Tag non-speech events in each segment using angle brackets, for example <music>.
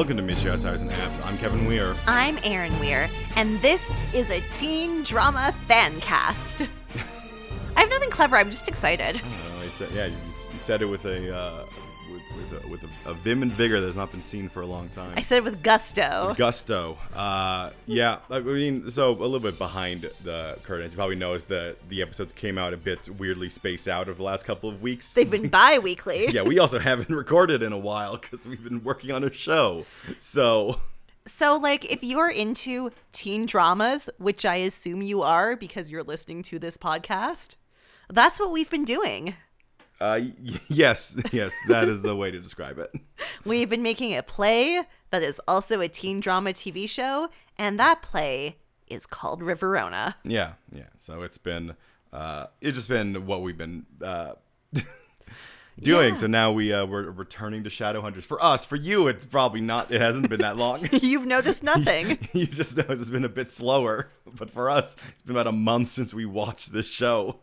Welcome to Mystery Outsiders and Apps. I'm Kevin Weir. I'm Aaron Weir, and this is a teen drama fan cast. <laughs> I have nothing clever. I'm just excited. Uh, I said, yeah, you, you said it with a uh, with, with, a, with a, a vim and vigor that has not been seen for a long time. I said with gusto. Gusto. Uh, yeah, I mean, so a little bit behind the curtains. You probably noticed that the episodes came out a bit weirdly spaced out over the last couple of weeks. They've been bi-weekly. <laughs> yeah, we also haven't <laughs> recorded in a while because we've been working on a show. So So, like, if you're into teen dramas, which I assume you are because you're listening to this podcast, that's what we've been doing. Uh, y- <laughs> yes, yes, that is the way to describe it. <laughs> We've been making a play that is also a teen drama TV show, and that play is called Riverona. Yeah, yeah. So it's been, uh, it's just been what we've been uh, <laughs> doing. Yeah. So now we uh, we're returning to Shadowhunters. For us, for you, it's probably not. It hasn't been that long. You've noticed nothing. you just know it's been a bit slower. But for us, it's been about a month since we watched this show.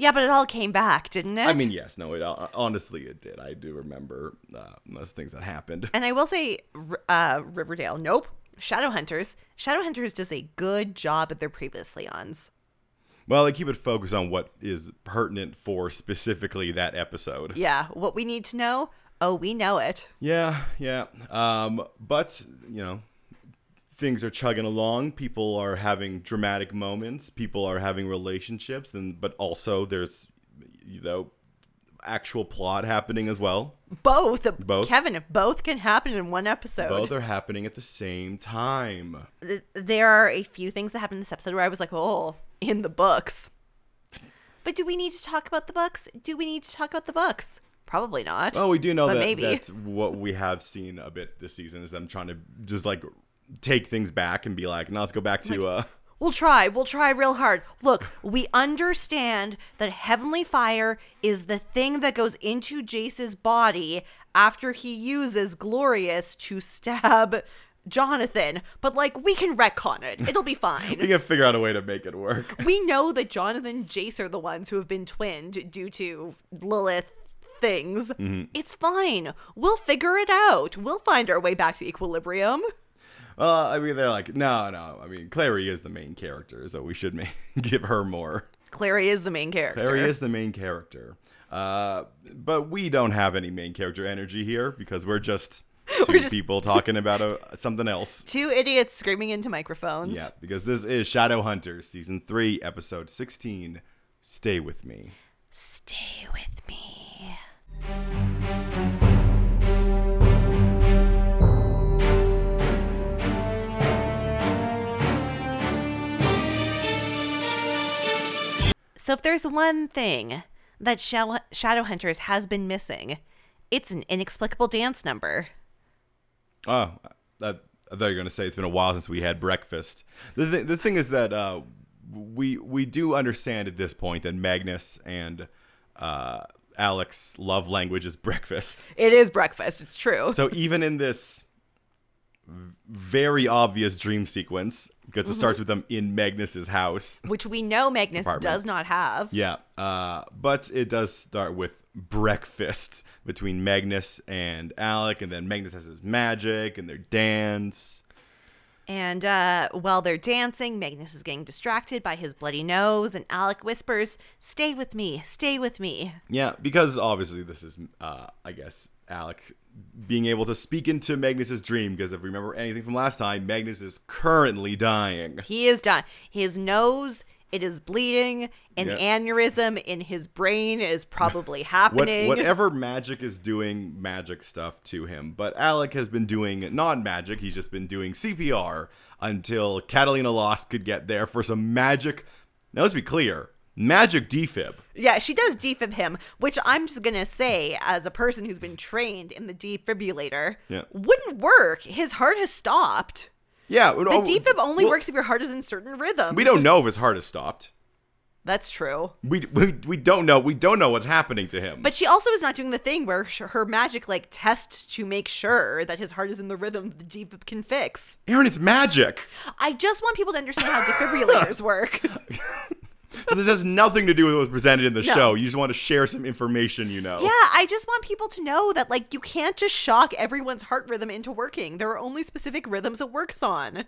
Yeah, but it all came back, didn't it? I mean, yes, no, it uh, honestly it did. I do remember uh, those things that happened. And I will say, uh, Riverdale, nope. Shadowhunters. Shadowhunters does a good job at their previously ons. Well, they keep it focused on what is pertinent for specifically that episode. Yeah, what we need to know, oh, we know it. Yeah, yeah. Um, but you know, things are chugging along. People are having dramatic moments. People are having relationships, and but also there's, you know, actual plot happening as well. Both. Uh, both? Kevin, both can happen in one episode. Both are happening at the same time. There are a few things that happened in this episode where I was like, oh, in the books. But do we need to talk about the books? Do we need to talk about the books? Probably not. Well, we do know that maybe. that's what we have seen a bit this season is them trying to just like take things back and be like, now let's go back to uh We'll try. We'll try real hard. Look, we understand that heavenly fire is the thing that goes into Jace's body after he uses Glorious to stab Jonathan. But like, we can retcon it. It'll be fine. <laughs> we can figure out a way to make it work. we know that Jonathan and Jace are the ones who have been twinned due to Lilith things. It's fine. We'll figure it out. We'll find our way back to equilibrium. Well, I mean, they're like, no, no. I mean, Clary is the main character, so we should <laughs> ma- give her more. Clary is the main character. Clary is the main character. Uh, but we don't have any main character energy here because we're just <laughs> 2 We're just- people <laughs> talking about a, something else. Two idiots screaming into microphones. Yeah, because this is Shadowhunters, season three, episode sixteen. Stay with me. Stay with me. So, if there's one thing that Shadow- Shadowhunters has been missing, it's an inexplicable dance number. Oh, that, I thought you were going to say it's been a while since we had breakfast. The, th- the thing is that uh, we we do understand at this point that Magnus and uh, Alec's love language is breakfast. It is breakfast, it's true. So even in this very obvious dream sequence, because it starts with them in Magnus's house. which we know Magnus Apartment. does not have. Yeah, uh, but it does start with breakfast between Magnus and Alec, and then Magnus has his magic and their dance. And uh, while they're dancing, Magnus is getting distracted by his bloody nose, and Alec whispers, Stay with me, stay with me. Yeah, because obviously this is, uh, I guess, Alec being able to speak into Magnus's dream. Because if we remember anything from last time, Magnus is currently dying. He is done. His nose, it is bleeding. An Yeah. aneurysm in his brain is <laughs> probably What, happening. whatever magic is doing magic stuff to him, but Alec has been doing non-magic. He's just been doing CPR until Catarina Loss could get there for some magic. Now let's be clear, magic defib. Yeah, she does defib him, which I'm just gonna say, as a person who's been trained in the defibrillator, Yeah. wouldn't work. His heart has stopped. Yeah, The defib only works if your heart is in certain rhythms. We don't know if his heart has stopped. That's true. We, we we don't know. We don't know what's happening to him. But she also is not doing the thing where her magic like tests to make sure that his heart is in the rhythm the defib can fix. Aaron, it's magic. I just want people to understand how defibrillators <laughs> work. <laughs> So this has nothing to do with what was presented in the No. show. You just want to share some information you know. Yeah, I just want people to know that like you can't just shock everyone's heart rhythm into working. There are only specific rhythms it works on.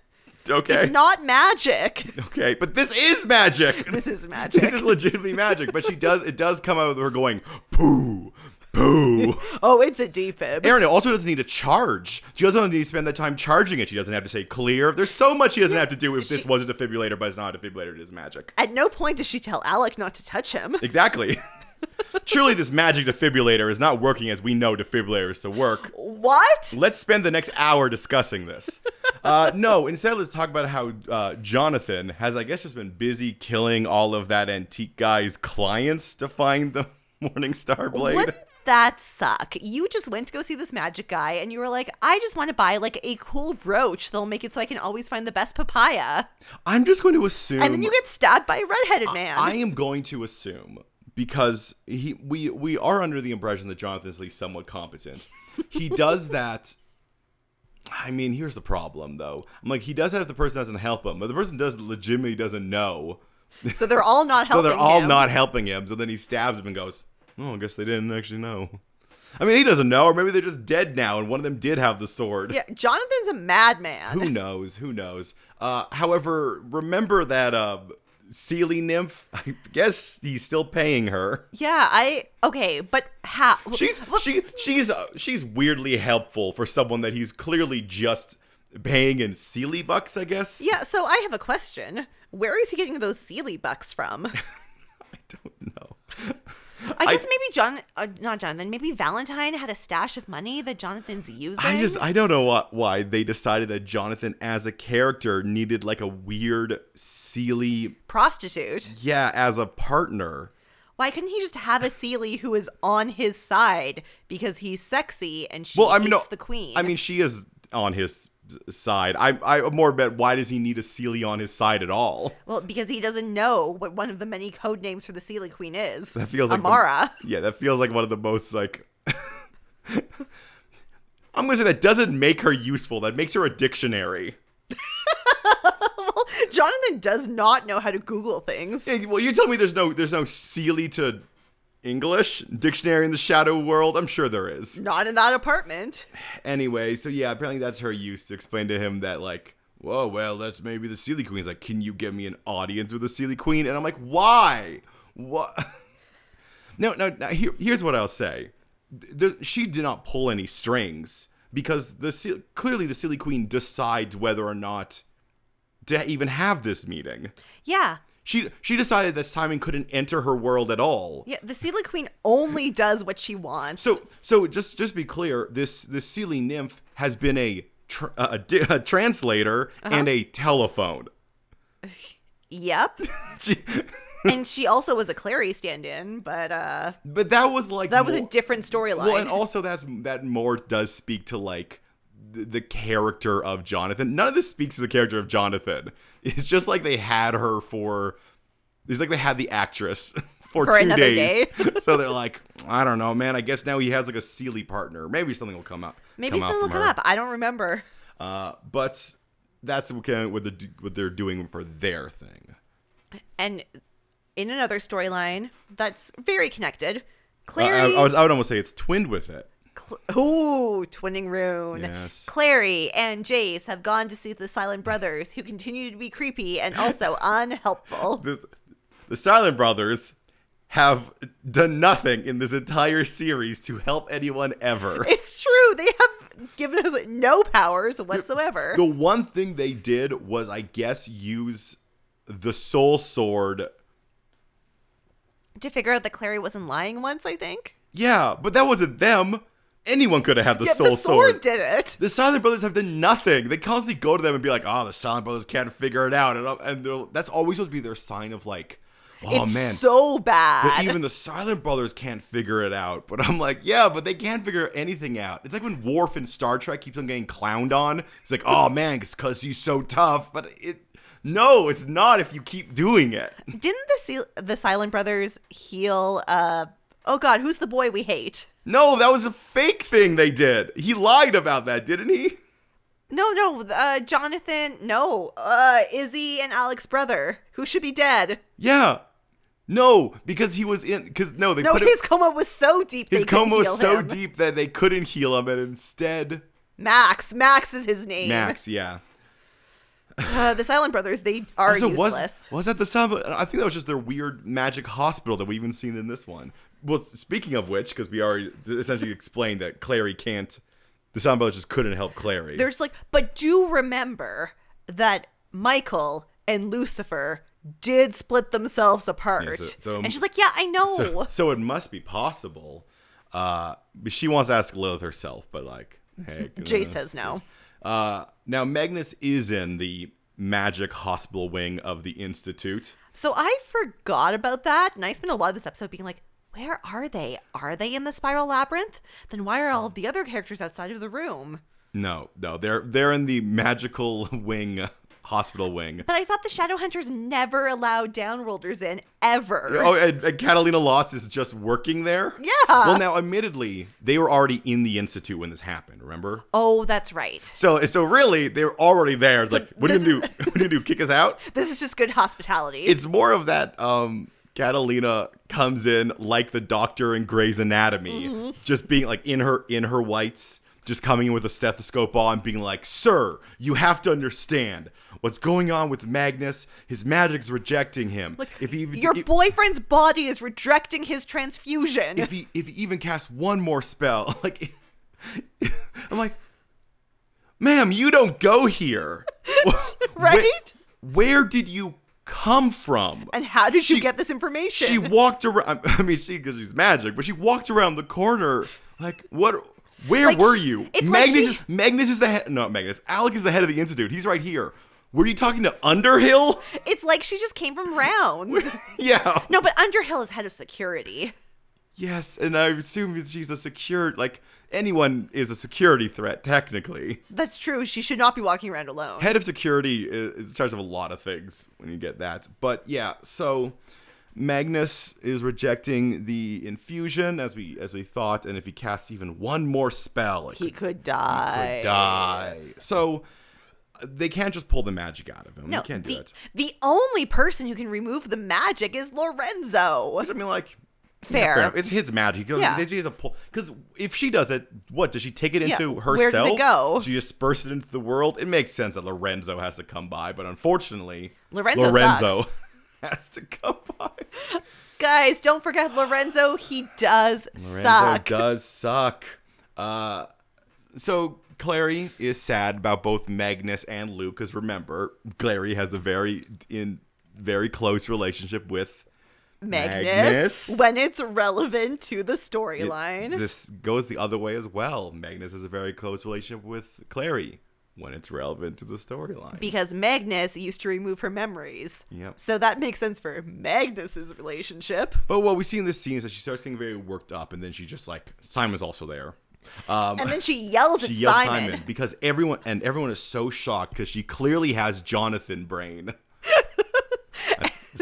Okay. It's not magic. <laughs> okay, but this is magic. This is magic. <laughs> This is legitimately magic. But she does. It does come out with her going poo, poo. <laughs> oh, it's a defib. Aaron, it also doesn't need to charge. She doesn't need to spend the time charging it. She doesn't have to say clear. There's so much she doesn't have to do if this she- was a defibrillator, but it's not a defibrillator. It is magic. At no point does she tell Alec not to touch him. Exactly. <laughs> Truly, this magic defibrillator is not working as we know defibrillators to work. What? Let's spend the next hour discussing this. <laughs> Uh, no, instead, let's talk about how uh, Jonathan has, I guess, just been busy killing all of that antique guy's clients to find the Morning Star Blade. Wouldn't that suck? You just went to go see this magic guy and you were like, I just want to buy like a cool brooch that'll make it so I can always find the best papaya. I'm just going to assume. And then you get stabbed by a redheaded man. I am going to assume because he we we are under the impression that Jonathan's at least somewhat competent. He <laughs> does that. I mean, here's the problem though. I'm like, he does that if the person doesn't help him, but the person does legitimately doesn't know. so they're all not helping. <laughs> So they're all him. not helping him. So then he stabs him and goes, "Oh, I guess they didn't actually know." I mean, he doesn't know, or maybe they're just dead now, and one of them did have the sword. Yeah, Jonathan's a madman. Who knows? Who knows? Uh, however, remember that uh, Seelie nymph. <laughs> I guess he's still paying her. Yeah, I okay, but how? She's she she's uh, she's weirdly helpful for someone that he's clearly just paying in Seelie bucks. I guess. Yeah, so I have a question. Where is he getting those Seelie bucks from? <laughs> I don't know. I guess maybe John, uh, not Jonathan. Maybe Valentine had a stash of money that Jonathan's using. I just I don't know what, why they decided that Jonathan as a character needed like a weird Seelie prostitute. yeah as a partner. Why couldn't he just have a Seelie who is on his side because he's sexy and she Well, I mean, no, the queen? I mean, she is on his side. I I more bet why does he need a Seelie on his side at all? well, because he doesn't know what one of the many code names for the Seelie Queen is. That feels like the- Amara. yeah, that feels like one of the most like. <laughs> I'm gonna say that doesn't make her useful. That makes her a dictionary. <laughs> well, Jonathan does not know how to Google things. Hey, well, you tell me there's no there's no Seelie to English dictionary in the shadow world. I'm sure there is. Not in that apartment. Anyway, so yeah, apparently that's her use to explain to him that like, whoa, well, that's maybe the Seelie Queen. He's like, can you give me an audience with the Seelie Queen? And I'm like, why? What? <laughs> no, no. no here, here's what I'll say. There, she did not pull any strings because the clearly the Seelie Queen decides whether or not to even have this meeting. Yeah. She she decided that Simon couldn't enter her world at all. Yeah, the Seelie Queen only does what she wants. So so just just be clear, this this Seelie nymph has been a tr- a, a translator Uh-huh. and a telephone. <laughs> yep. <laughs> She, <laughs> and she also was a Clary stand-in, but uh but that was like that was a different storyline. Well, and also that's that more does speak to like the character of Jonathan. None of this speaks to the character of Jonathan. It's just like they had her for. It's like they had the actress <laughs> for, For two another days. <laughs> so they're like, I don't know, man. I guess now he has like a Seelie partner. Maybe something will come up. Maybe come something will come her. up. I don't remember. Uh, but that's what, kind of what, the, what they're doing for their thing. And in another storyline that's very connected, Uh, I, Clary. I, would, I would almost say it's twinned with it. Cl- Ooh, twinning rune. Yes. Clary and Jace have gone to see the Silent Brothers, who continue to be creepy and also <laughs> unhelpful. This, the Silent Brothers have done nothing in this entire series to help anyone ever. It's true. They have given us no powers whatsoever. The one thing they did was, I guess, use the Soul Sword. to figure out that Clary wasn't lying once, I think. Yeah, but that wasn't them. Anyone could have had the Yeah, Soul the sword, Sword. did it. The Silent Brothers have done nothing. They constantly go to them and be like, "Oh, the Silent Brothers can't figure it out," and, and that's always supposed to be their sign of like, "Oh it's man, so bad. But even the Silent Brothers can't figure it out. But I'm like, yeah, but they can't figure anything out. It's like when Worf in Star Trek keeps on getting clowned on. It's like, oh man, because he's so tough. But it, no, it's not if you keep doing it. Didn't the Sil- the Silent Brothers heal? Uh, oh God, who's the boy we hate? No, that was a fake thing they did. He lied about that, didn't he? No, no, uh, Jonathan. No, uh, Izzy and Alec's brother, who should be dead. Yeah. No, because he was in. Because no, they No, his him, coma was so deep. his coma was so him. deep that they couldn't heal him, and instead, Max, Max is his name. Max, yeah. Uh, the Silent Brothers, they are Also, was useless. was that the of- I think that was just their weird magic hospital that we even seen in this one. Well, speaking of which, because we already essentially explained that Clary can't. The Brothers just couldn't help Clary. There's like, but do remember that Michael and Lucifer did split themselves apart. so- so- and she's like, yeah, I know. so, so it must be possible. Uh, she wants to ask Lilith herself, but like, hey, <laughs> Jace says no. Uh, now Magnus is in the magic hospital wing of the institute. So I forgot about that, and I spent a lot of this episode being like, where are they? Are they in the spiral labyrinth? Then why are all of the other characters outside of the room? No, no, they're they're in the magical <laughs> wing, hospital wing. But I thought the Shadowhunters never allowed downworlders in ever. Oh, and, and Catarina Loss is just working there. Yeah. Well, now, admittedly, they were already in the institute when this happened. Remember? Oh, that's right. So, so really, they were already there. It's like, what are you this gonna do? <laughs> What are you do? Kick us out? <laughs> This is just good hospitality. It's more of that. Um, Catarina comes in like the doctor in Grey's Anatomy, Mm-hmm. just being like in her in her whites, just coming in with a stethoscope on, being like, "Sir, you have to understand what's going on with Magnus. His magic's rejecting him. if he Your if, boyfriend's body is rejecting his transfusion. if he if he even casts one more spell, <laughs> like I'm like, ma'am, you don't go here, <laughs> Right? Where, where did you come from? and how did you She- get this information? She walked around. I mean, she because she's magic, but she walked around the corner. Like what? Where Like, were she- you? it's like Magnus. she- is, Magnus is the head. No, Magnus. Alec is the head of the institute. He's right here. Were you talking to Underhill? it's like she just came from rounds. <laughs> yeah. no, but Underhill is head of security. Yes, and I assume she's a secure. Like anyone is a security threat technically. That's true. She should not be walking around alone. Head of security is, is in charge of a lot of things when you get that. But yeah, so Magnus is rejecting the infusion as we as we thought, and if he casts even one more spell, he could, could die. could die. So they can't just pull the magic out of him. No, they can't do the, it. the only person who can remove the magic is Lorenzo. Which I mean, like. Fair. enough. It's his magic. Yeah. She has a pull. Because if she does it, what does she take it Yeah, into where herself? does it go? She disperse it into the world. It makes sense that Lorenzo has to come by, but unfortunately, Lorenzo sucks. <laughs> has to come by. Guys, don't forget Lorenzo. He does suck. Lorenzo suck. does suck. Uh, so Clary is sad about both Magnus and Luke, because remember, Clary has a very in very close relationship with Magnus, Magnus. when it's relevant to the storyline. This goes the other way as well. Magnus has a very close relationship with Clary when it's relevant to the storyline. because Magnus used to remove her memories. Yep. So that makes sense for Magnus's relationship. but what we see in this scene is that she starts getting very worked up, and then she just like Simon's also there. Um, And then she yells at yells Simon. Simon because everyone and everyone is so shocked because she clearly has Jonathan brain.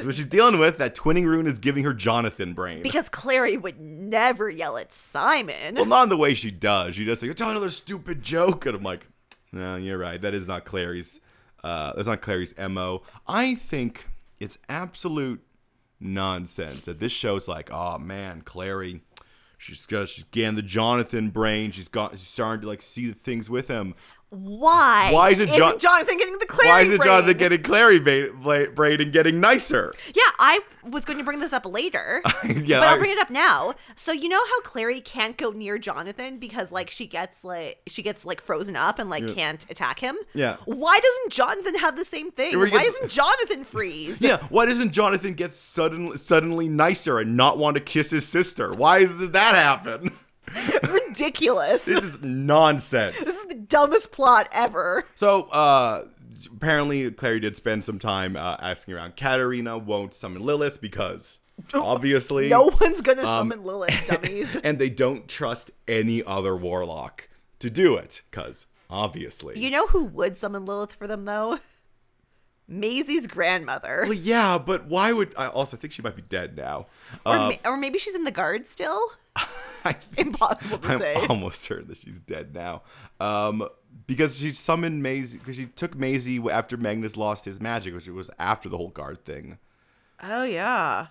That's what she's dealing with. That twinning rune is giving her Jonathan brain. Because Clary would never yell at Simon. well, not in the way she does. She just like, tell another stupid joke, and I'm like, no, you're right. That is not Clary's. Uh, that's not Clary's mo. I think it's absolute nonsense that this show's like, oh man, Clary, she's got she's getting the Jonathan brain. She's got she's starting to like see the things with him. Why? Why is it Jonathan getting the Clary Why is it? Jonathan getting Clary ba- brain and getting nicer? Yeah, I was going to bring this up later. <laughs> yeah, but I'll bring it up now. So you know how Clary can't go near Jonathan because like she gets like she gets like frozen up and like can't attack him. Yeah. Why doesn't Jonathan have the same thing? Why gets- doesn't Jonathan freeze? yeah, why doesn't Jonathan get suddenly suddenly nicer and not want to kiss his sister? Why did that happen? <laughs> Ridiculous. This is nonsense. This is the dumbest plot ever. So, uh, apparently, Clary did spend some time uh, asking around. Catarina won't summon Lilith because, <laughs> obviously, No one's gonna Um, summon Lilith, <laughs> dummies. and they don't trust any other warlock to do it because, obviously. you know who would summon Lilith for them though? Madzie's grandmother. well, yeah, but why would I also think she might be dead now? Or, Uh, ma- or maybe she's in the guard still? <laughs> <laughs> Impossible to say. I'm say. almost certain that she's dead now. Um, because she summoned Madzie, because she took Madzie after Magnus lost his magic, which was after the whole guard thing. Oh yeah.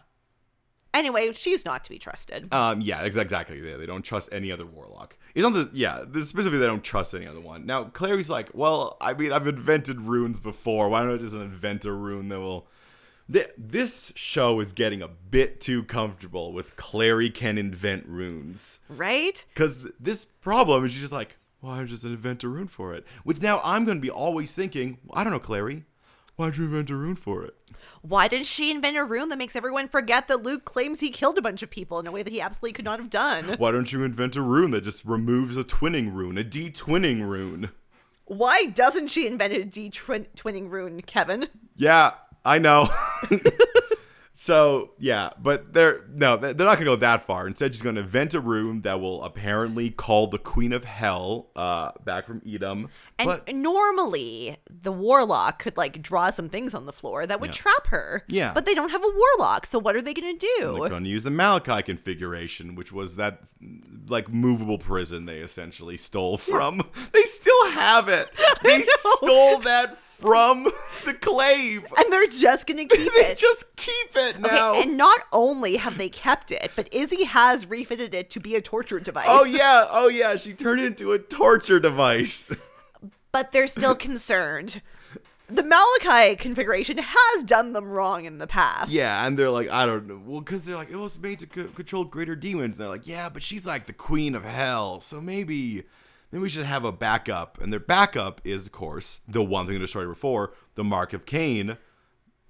Anyway, she's not to be trusted. Um, yeah, ex- exactly. They, they don't trust any other warlock. It's not the yeah. Specifically, they don't trust any other one. Now, Clary's like, well, I mean, I've invented runes before. Why don't I just invent a rune that will? Th- This show is getting a bit too comfortable with Clary can invent runes right? because this problem is she's just like, well, I just invent a rune for it. Which now I'm going to be always thinking, I don't know, Clary, why'd you invent a rune for it? Why did she invent a rune that makes everyone forget that Luke claims he killed a bunch of people in a way that he absolutely could not have done? <laughs> Why don't you invent a rune that just removes a twinning rune, a de-twinning rune? Why doesn't she invent a D twinning rune, Kevin? Yeah, I know. <laughs> so yeah, but they're no, they're not gonna go that far. Instead, she's gonna invent a room that will apparently call the Queen of Hell uh, back from Edom. And but normally, the warlock could like draw some things on the floor that would Yeah. trap her. Yeah. But they don't have a warlock, so what are they going to do? they're gonna use the Malachi configuration, which was that like movable prison they essentially stole from. <laughs> They still have it. <laughs> They stole that from <laughs> the clave. and they're just going <laughs> to keep they it. just keep it now. Okay, and not only have they kept it, but Izzy has refitted it to be a torture device. Oh yeah, oh yeah, she turned it into a torture device. <laughs> But they're still concerned. The Malachi configuration has done them wrong in the past. Yeah, and they're like, I don't know. Well, because they're like, it was made to co- control greater demons. And they're like, yeah, but she's like the queen of hell. So maybe, maybe we should have a backup. And their backup is, of course, the one thing they destroyed before, the Mark of Cain.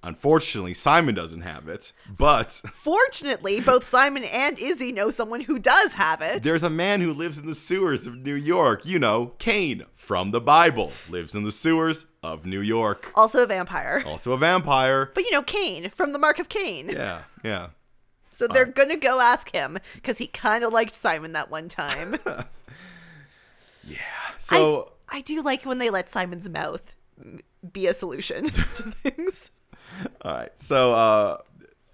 Unfortunately, Simon doesn't have it. But <laughs> Fortunately, both Simon and Izzy know someone who does have it. there's a man who lives in the sewers of New York. You know, Cain from the Bible lives in the sewers of New York. Also a vampire. Also a vampire. But you know, Cain from the Mark of Cain. Yeah, yeah. So they're gonna go ask him because he kind of liked Simon that one time. <laughs> So. I, I do like when they let Simon's mouth be a solution <laughs> to things. All right. So uh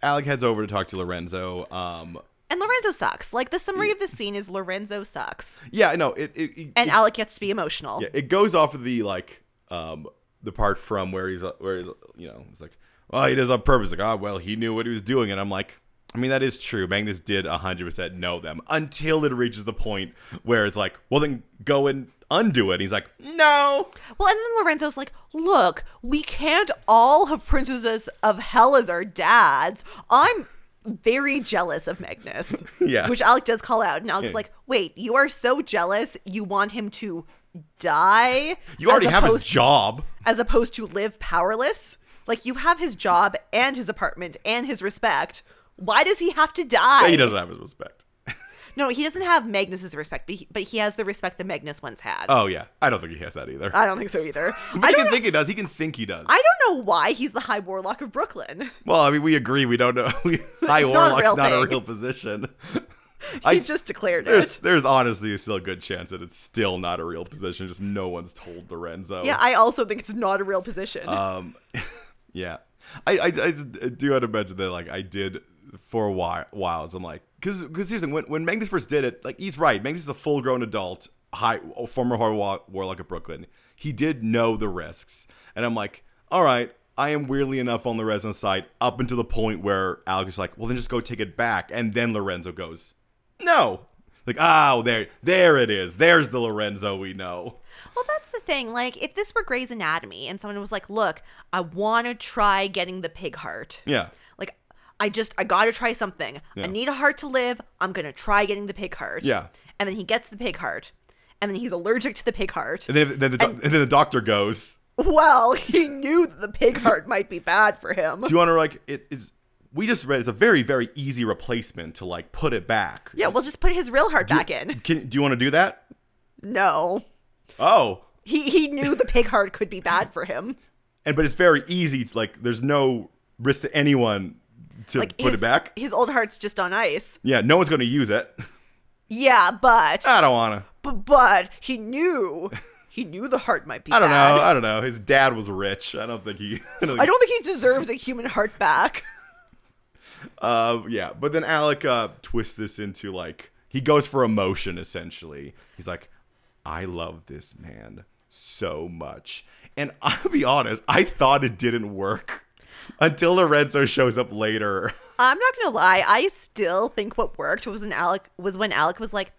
Alec heads over to talk to Lorenzo. Um And Lorenzo sucks. Like the summary of the scene is Lorenzo sucks, yeah, no, it it, it, and Alec gets to be emotional. yeah, it goes off of the like um the part from where he's where he's you know, it's like, "Oh, he does on purpose like, "Oh, well, he knew what he was doing." And I'm like, I mean, that is true. Magnus did 100% know them until it reaches the point where it's like, well, then go and undo it. And he's like, no. Well, and then Lorenzo's like, "Look, we can't all have princesses of hell as our dads. I'm very jealous of Magnus." <laughs> Yeah. Which Alec does call out, and Alec's Yeah. like, "Wait, you are so jealous. You want him to die? You already have his opposed- job. as opposed to live powerless. Like you have his job and his apartment and his respect. Why does he have to die? He doesn't have his respect. <laughs> No, he doesn't have Magnus's respect, but he, but he has the respect that Magnus once had. Oh, yeah. I don't think he has that either. I don't think so either. but I he can think he does. He can think he does. I don't know why he's the High Warlock of Brooklyn. Well, I mean, we agree. We don't know. <laughs> High It's not a Warlock's real not a real position. <laughs> He's I, just declared there's it. there's honestly still a good chance that it's still not a real position. Just no one's told Lorenzo. Yeah, I also think it's not a real position. Um, yeah. I, I, I do want to mention that like I did for a while. While I'm like, because because seriously, when when Magnus first did it, like he's right. Magnus is a full grown adult, high former horror wa- warlock of Brooklyn. He did know the risks, and I'm like, all right. I am weirdly enough on Lorenzo's side up until the point where Alex is like, well, then just go take it back, and then Lorenzo goes, no. Like, oh, there, there it is. There's the Lorenzo we know. Well, that's the thing. Like, if this were Grey's Anatomy and someone was like, look, I want to try getting the pig heart. Yeah. I just, I got to try something. Yeah. I need a heart to live. I'm to try getting the pig heart. Yeah. And then he gets the pig heart. And then he's allergic to the pig heart. And then, then, the, doc- and then the doctor goes, Well, he knew that the pig heart might be bad for him. Do you want to like it is we just read it's a very very easy replacement to like put it back. Yeah, we'll just put his real heart back in. Can do you want to do that? No. Oh. He he knew the pig heart could be bad for him. And but it's very easy like there's no risk to anyone to Like put his, it back. His old heart's just on ice. Yeah, no one's going to use it. Yeah, but I don't want to. but, but he knew he knew the heart might be I don't bad. know. I don't know. His dad was rich. I don't think he <laughs> I don't I think, don't think he deserves a human heart back. <laughs> uh yeah, but then Alec uh twists this into like he goes for emotion essentially. He's like I love this man so much. And I'll be honest, I thought it didn't work. Until Lorenzo shows up later. I'm not gonna lie. I still think what worked was when Alec was when Alec was like,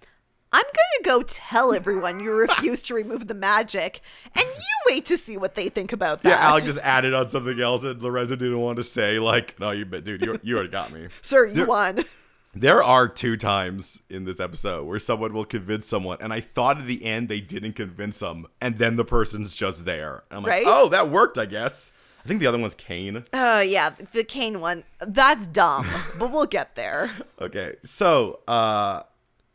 "I'm gonna go tell everyone you refuse to remove the magic, and you wait to see what they think about that." Yeah, Alec just added on something else that Lorenzo didn't want to say. Like, no, you, dude, you, you already got me. Sir, you won. There are two times in this episode where someone will convince someone, and I thought at the end they didn't convince them, and then the person's just there. I'm like, Right? oh, that worked, I guess. I think the other one's Cain. Oh yeah, the Cain one. That's dumb, but we'll get there. <laughs> Okay, so uh,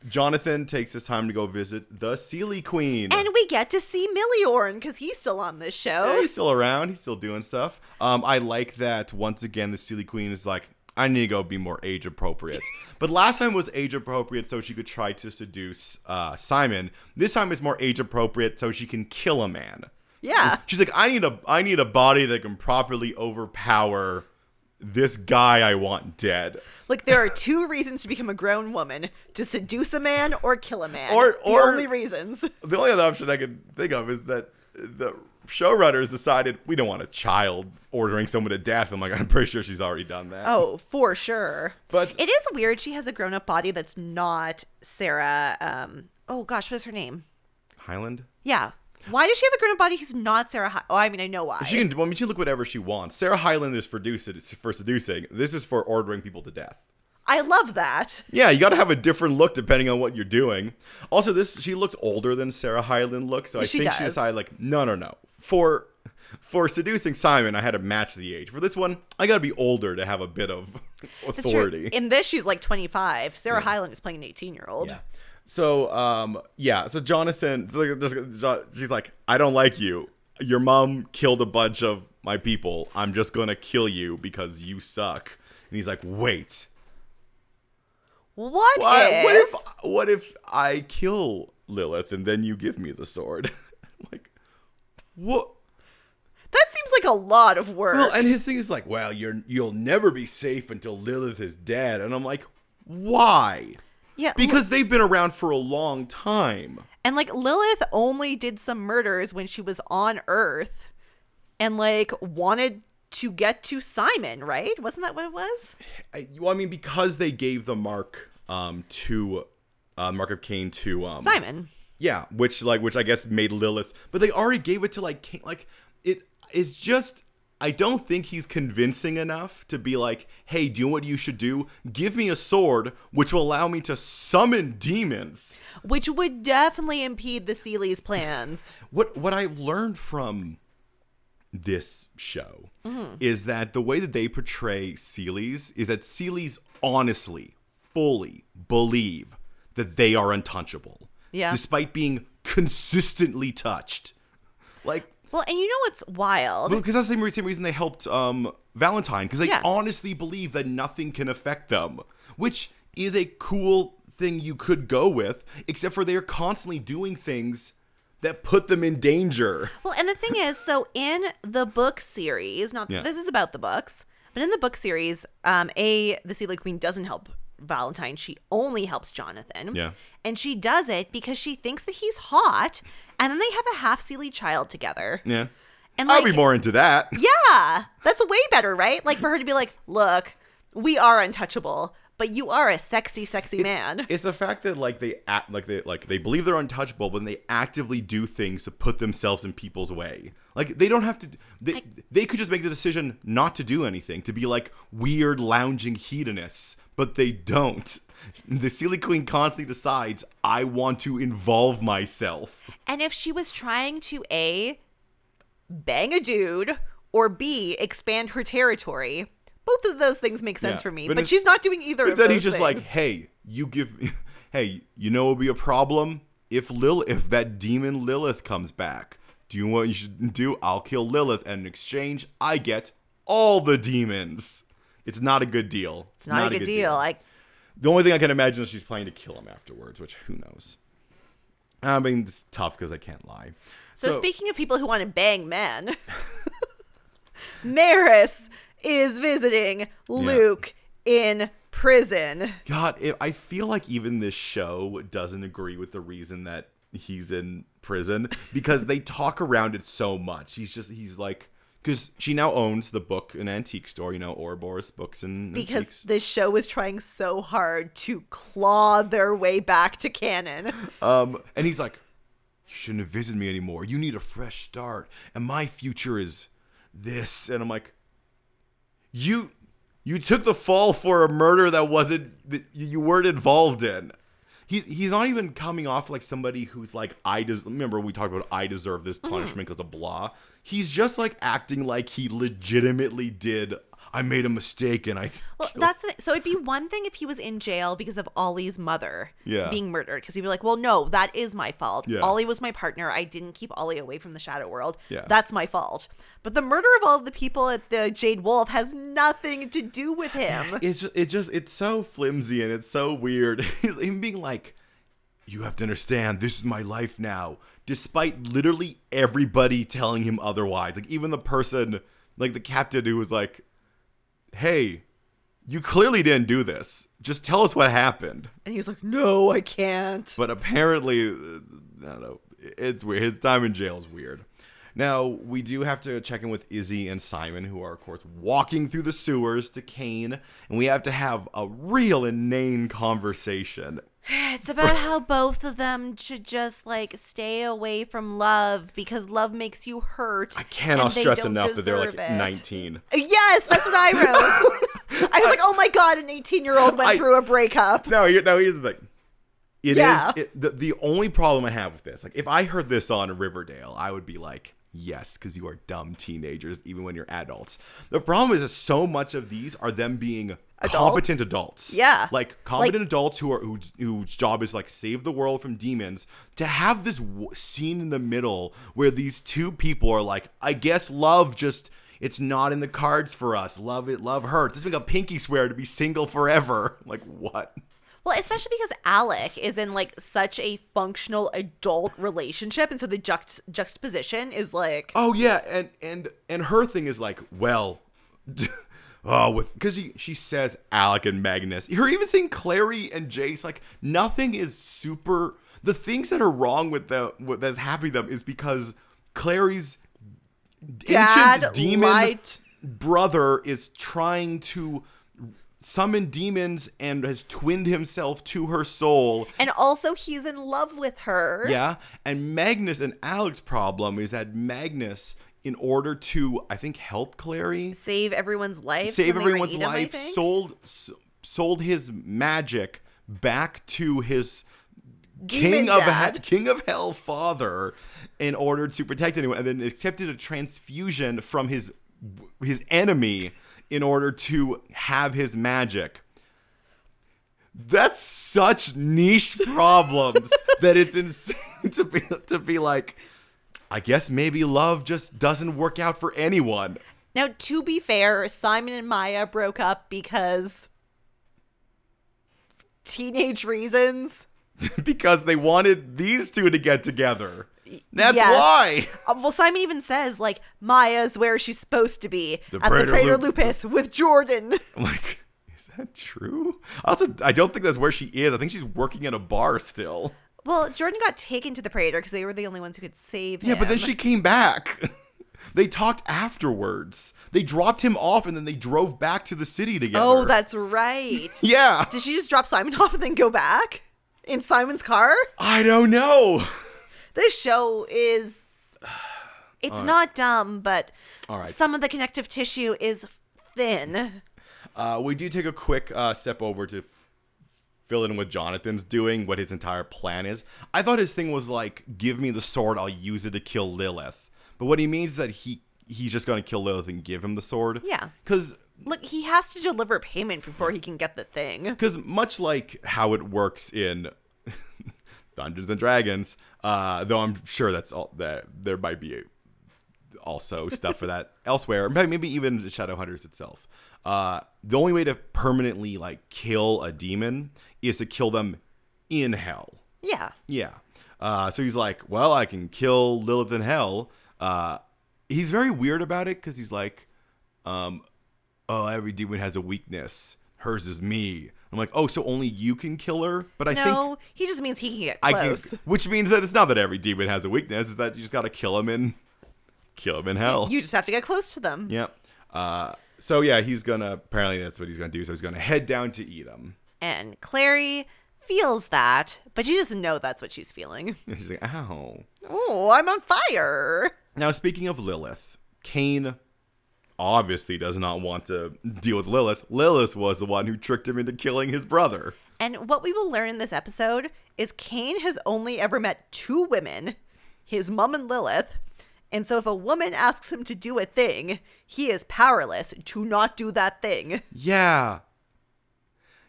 Jonathan takes his time to go visit the Seelie Queen. And we get to see Meliorn because he's still on this Yeah, show. he's still around. He's still doing stuff. Um, I like that once again the Seelie Queen is like, I need to go be more age appropriate. <laughs> but last time was age appropriate so she could try to seduce uh, Simon. This time it's more age appropriate so she can kill a man. Yeah. She's like, I need a I need a body that can properly overpower this guy I want dead. Like there are <laughs> two reasons to become a grown woman: to seduce a man or kill a man. Or- the only reasons. <laughs> The only other option I can think of is that the showrunners decided we don't want a child ordering someone to death. I'm like, I'm pretty sure she's already done that. Oh, for sure. But- it is weird. She has a grown-up body that's not Sarah. Um. Oh gosh, what's her name? Hyland? Yeah. Why does she have a grown-up body He's not Sarah? Hi- oh, I mean, I know why. She can. I mean, she can look whatever she wants. Sarah Hyland is for, seduce, for seducing. This is for ordering people to death. I love that. Yeah, you got to have a different look depending on what you're doing. Also, this she looked older than Sarah Hyland looks, so I She think she decided like, no, no, no. For for seducing Simon, I had to match the age. For this one, I got to be older to have a bit of authority. In this, she's like 25. Sarah Hyland is playing an 18-year-old. Yeah. So, um, yeah. So Jonathan, she's like, I don't like you. Your mom killed a bunch of my people. I'm just gonna kill you because you suck. And he's like, wait. What, What, if? what if what if I kill Lilith and then you give me the sword? <laughs> like, what? That seems like a lot of work. Well, and his thing is like, well, you're you'll never be safe until Lilith is dead. And I'm like, why? Yeah, Because they've been around for a long time. And like Lilith only did some murders when she was on Earth and like wanted to get to Simon, right? Wasn't that what it was? I, well, I mean, because they gave the mark um to uh, mark of Cain to um Simon. Yeah, which like which I guess made Lilith, but they already gave it to like Cain. Like it is just. I don't think he's convincing enough to be like, "Hey, do you know what you should do? Give me a sword, which will allow me to summon demons." Which would definitely impede the Seelie's plans. <laughs> What what I've learned from this show mm-hmm. is that the way that they portray Seelies is that Seelies honestly, fully believe that they are untouchable. Yeah. Despite being consistently touched. Like Well, and you know what's wild? because that's the same, same reason they helped um, Valentine because they Yeah. honestly believe that nothing can affect them, which is a cool thing you could go with. Except for they're constantly doing things that put them in danger. Well, and the thing is, so in the book series, not Yeah. this is about the books, but in the book series, um, a the Seelie Queen doesn't help Valentine. She only helps Jonathan. Yeah. And she does it because she thinks that he's hot, and then they have a half Seelie child together. Yeah, And like, be more into that. <laughs> yeah, that's way better, right? Like for her to be like, look, we are untouchable, but you are a sexy, sexy man. <laughs> It's the fact that like they act like they like they believe they're untouchable, but then they actively do things to put themselves in people's way. Like they don't have to. They they could just make the decision not to do anything, to be like weird lounging hedonists, but they don't. The Seelie Queen constantly decides, I want to involve myself. And if she was trying to A, bang a dude, or B, expand her territory, both of those things make sense Yeah, for me. but But, she's not doing either of Instead, he's just like, hey, you give, <laughs> hey, you know, it'll be a problem if Lil, if that demon Lilith comes back. Do you know what you should do? I'll kill Lilith, and in exchange, I get all the demons. It's not a good deal. it's not, a good, deal. I the only thing I can imagine is she's planning to kill him afterwards, which who knows. I mean, it's tough because I can't lie. So, speaking of people who want to bang men, <laughs> Maryse is visiting Luke in prison. God, it, I feel like even this show doesn't agree with the reason that he's in prison because they talk around it so much. He's just he's like because she now owns the book and antique store, you know, Ouroboros Books and because Antiques. this show is trying so hard to claw their way back to canon. <laughs> Um, and he's like, "You shouldn't have visited me anymore. You need a fresh start, and my future is this." And I'm like, "You, you took the fall for a murder that wasn't that you weren't involved in." He, he's not even coming off like somebody who's like I des- remember we talked about I deserve this punishment because of blah. He's just like acting like he legitimately did. I made a mistake and I. Well, killed-" that's the, so. It'd be one thing if he was in jail because of Ollie's mother Yeah. being murdered, because he'd be like, "Well, no, that is my fault. Yeah. Ollie was my partner. I didn't keep Ollie away from the Shadow World. Yeah. That's my fault." But the murder of all of the people at the Jade Wolf has nothing to do with him. it's just, it just it's so flimsy and it's so weird. <laughs> Him being like, "You have to understand, this is my life now," despite literally everybody telling him otherwise. Like even the person, like the captain, who was like, "Hey, you clearly didn't do this. Just tell us what happened." And he's like, "No, I can't." But apparently, uh, I don't know. It's weird. His time in jail is weird. Now, we do have to check in with Izzy and Simon, who are, of course, walking through the sewers to Cain, and we have to have a real inane conversation. <sighs> It's about how both of them should just like stay away from love because love makes you hurt. I cannot stress enough that they're like it. 19. Yes, that's what I <laughs> wrote. I was like, oh my god, an 18 year old went I- through a breakup. No, here, no, here's the thing. It is Yeah. it, the, the only problem I have with this. Like, if I heard this on Riverdale, I would be like, yes, because you are dumb teenagers, even when you're adults. The problem is that so much of these are them being competent adults. Yeah. like competent adults who are whose, whose job is like save the world from demons. To have this w- scene in the middle where these two people are like, I guess love just. It's not in the cards for us. Love it. Love hurts. This is like a pinky swear to be single forever. <laughs> Like what? Well, especially because Alec is in like such a functional adult relationship, and so the juxt- juxtaposition is like, Oh yeah, and and and her thing is like, well, <laughs> oh, with because she she says Alec and Magnus. Her even saying Clary and Jace, like nothing is super. The things that are wrong with the what that's happening to them is because Clary's Dad ancient demon lied. brother is trying to summon demons and has twinned himself to her soul and also he's in love with her. yeah. And Magnus and Alec's problem is that Magnus, in order to, I think, help Clary, Save everyone's life. save everyone's him, life, sold sold his magic back to his Demon king of dad. he- king of hell father in order to protect anyone, and then accepted a transfusion from his his enemy in order to have his magic. That's such niche problems <laughs> that it's insane to be to be like. I guess maybe love just doesn't work out for anyone. Now, to be fair, Simon and Maya broke up because teenage reasons. <laughs> because they wanted these two to get together. That's Yes. why. Uh, well, Simon even says like Maya's where she's supposed to be The at the Praetor Praetor Lup- Lupus with Jordan. I'm <laughs> like, is that true? Also, I don't think that's where she is. I think she's working at a bar still. well, Jordan got taken to the Praetor because they were the only ones who could save him. Yeah, but then she came back. <laughs> they talked afterwards. They dropped him off and then they drove back to the city together. Oh, that's right. <laughs> yeah. Did she just drop Simon off and then go back in Simon's car? I don't know. This show is. <sighs> It's not dumb, but right. some of the connective tissue is thin. Uh, we do take a quick uh, step over to f- fill in what Jonathan's doing, what his entire plan is. I thought his thing was like, "Give me the sword, I'll use it to kill Lilith." But what he means is that he he's just going to kill Lilith and give him the sword. Yeah. Because Look, he has to deliver payment before he can get the thing. <laughs> because much like how it works in Dungeons and Dragons, uh, though I'm sure that's all that there might be also stuff for that <laughs> elsewhere, maybe even the Shadowhunters itself. Uh, the only way to permanently like kill a demon is to kill them in hell. Yeah. Yeah. Uh, so he's like, well, I can kill Lilith in hell. Uh, he's very weird about it because he's like, um, oh, every demon has a weakness. Hers is me. I'm like, oh, so only you can kill her? But I think no, he just means he can get I can, close. which means that it's not that every demon has a weakness. It's that you just gotta kill him and kill him in hell. You just have to get close to them. Yep. Uh, so yeah, he's gonna. Apparently, that's what he's gonna do. So he's gonna head down to Edom. And Clary feels that, but she doesn't know that's what she's feeling. <laughs> She's like, "Ow." Oh, I'm on fire. Now, speaking of Lilith, Cain obviously does not want to deal with Lilith. Lilith was the one who tricked him into killing his brother. And what we will learn in this episode is Cain has only ever met two women, his mom and Lilith. And so if a woman asks him to do a thing, he is powerless to not do that thing. Yeah.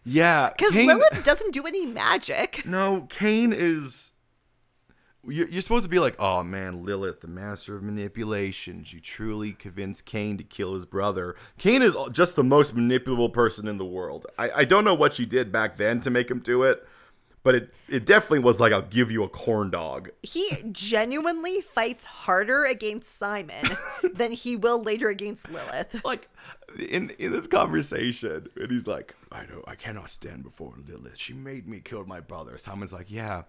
Yeah. Because Cain- Lilith doesn't do any magic. No, Cain is. You're you're supposed to be like, oh man, Lilith, the master of manipulations. You truly convinced Cain to kill his brother. Cain is just the most manipulable person in the world. I, I don't know what she did back then to make him do it, but it, it definitely was like, I'll give you a corn dog. He genuinely fights harder against Simon <laughs> than he will later against Lilith. Like in in this conversation, and he's like, I don't, I cannot stand before Lilith. She made me kill my brother. Simon's like, yeah,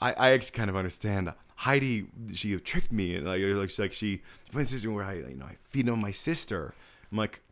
I, I actually kind of understand. Heidi, she tricked me, and like, like, she, like she a situation where I, you know, I feed on my sister. I'm like,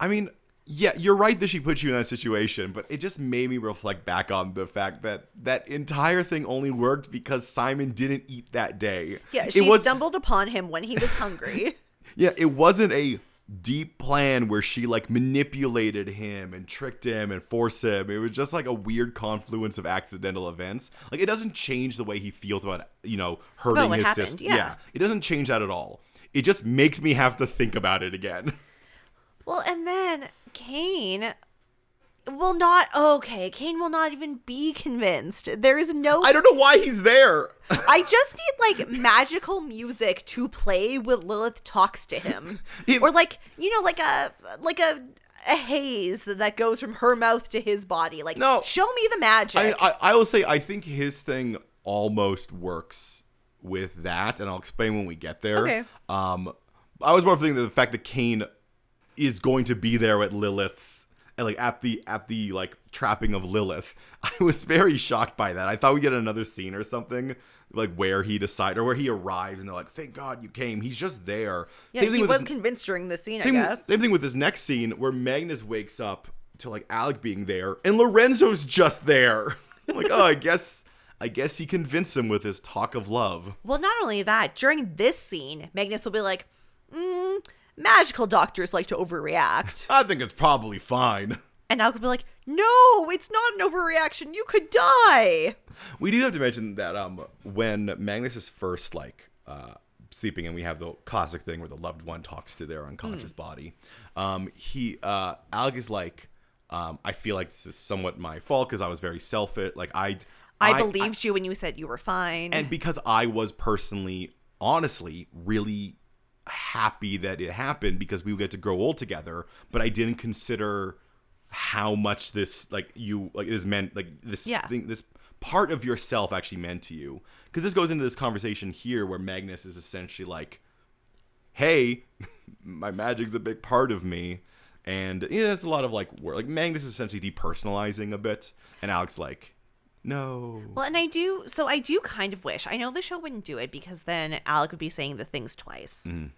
I mean, yeah, you're right that she put you in that situation, but it just made me reflect back on the fact that that entire thing only worked because Simon didn't eat that day. Yeah, it she was stumbled upon him when he was hungry. <laughs> yeah, it wasn't a deep plan where she like manipulated him and tricked him and forced him. It was just like a weird confluence of accidental events. Like it doesn't change the way he feels about you know hurting his happened, sister. yeah. it doesn't change that at all. It just makes me have to think about it again. <laughs> Well, and then Cain will not. Okay, Cain will not even be convinced. There is no. I don't know why he's there. I just need like magical music to play when Lilith talks to him, <laughs> or like you know, like a like a a haze that goes from her mouth to his body. Like, No. show me the magic. I, I I will say I think his thing almost works with that, and I'll explain when we get there. Okay. Um, I was more thinking that the fact that Cain is going to be there at Lilith's and like at the at the like trapping of Lilith. <laughs> I was very shocked by that. I thought we get another scene or something like where he decide or where he arrives and they're like, "Thank God you came." He's just there. yeah, Same thing he was this- convinced during the scene. same, I guess. same thing with this next scene where Magnus wakes up to like Alec being there and Lorenzo's just there. <laughs> I'm like, oh, I guess I guess he convinced him with his talk of love. Well, not only that, during this scene, Magnus will be like, mm, magical doctors like to overreact. <laughs> I think it's probably fine. And Alec could be like, no, it's not an overreaction. You could die. We do have to mention that um when Magnus is first like uh sleeping and we have the classic thing where the loved one talks to their unconscious body. Um he uh Alec is like um I feel like this is somewhat my fault because I was very selfish. Like I I, believed you when you said you were fine. and because I was personally, honestly, really happy that it happened because we would get to grow old together, but I didn't consider how much this like you like is meant like this Yeah. thing this part of yourself actually meant to you because this goes into this conversation here where Magnus is essentially like hey <laughs> my magic's a big part of me and yeah it's a lot of like work. like Magnus is essentially depersonalizing a bit and Alec's like no well, and I do, so I do kind of wish. I know the show wouldn't do it because then Alec would be saying the things twice. Mm-hmm.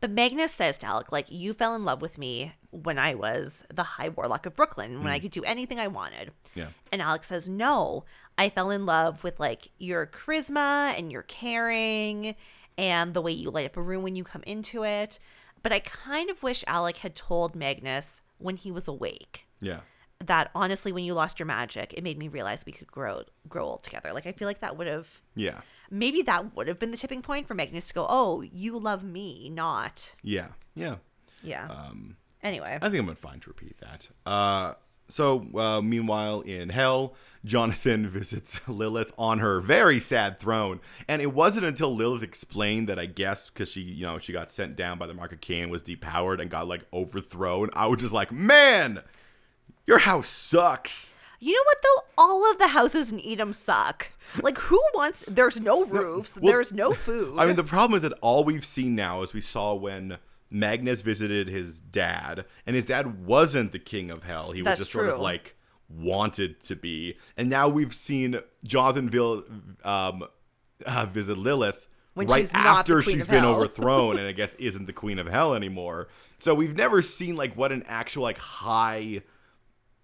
But Magnus says to Alec, like, you fell in love with me when I was the High Warlock of Brooklyn, when I could do anything I wanted. Mm. Yeah. And Alec says, no, I fell in love with like your charisma and your caring and the way you light up a room when you come into it. But I kind of wish Alec had told Magnus when he was awake yeah that honestly, when you lost your magic, it made me realize we could grow grow old together. Like I feel like that would have yeah maybe that would have been the tipping point for Magnus to go, "Oh, you love me, not Yeah, yeah. yeah." Um, anyway, I think I'm fine to find to repeat that. Uh, so, uh, meanwhile, in hell, Jonathan <laughs> visits Lilith on her very sad throne, and it wasn't until Lilith explained that I guess because she, you know, she got sent down by the Mark of Cain, was depowered, and got like overthrown. I was just like, man, your house sucks. you know what though? All of the houses in Edom suck. Like who wants? There's no <laughs> roofs. well, there's no food. I mean, the problem is that all we've seen now is we saw when Magnus visited his dad, and his dad wasn't the king of hell. He was That's just sort of like wanted to be. And now we've seen Jonathan Vil- um, uh, visit Lilith, When right she's after she's been hell. overthrown <laughs> and I guess isn't the queen of hell anymore. So we've never seen like what an actual like high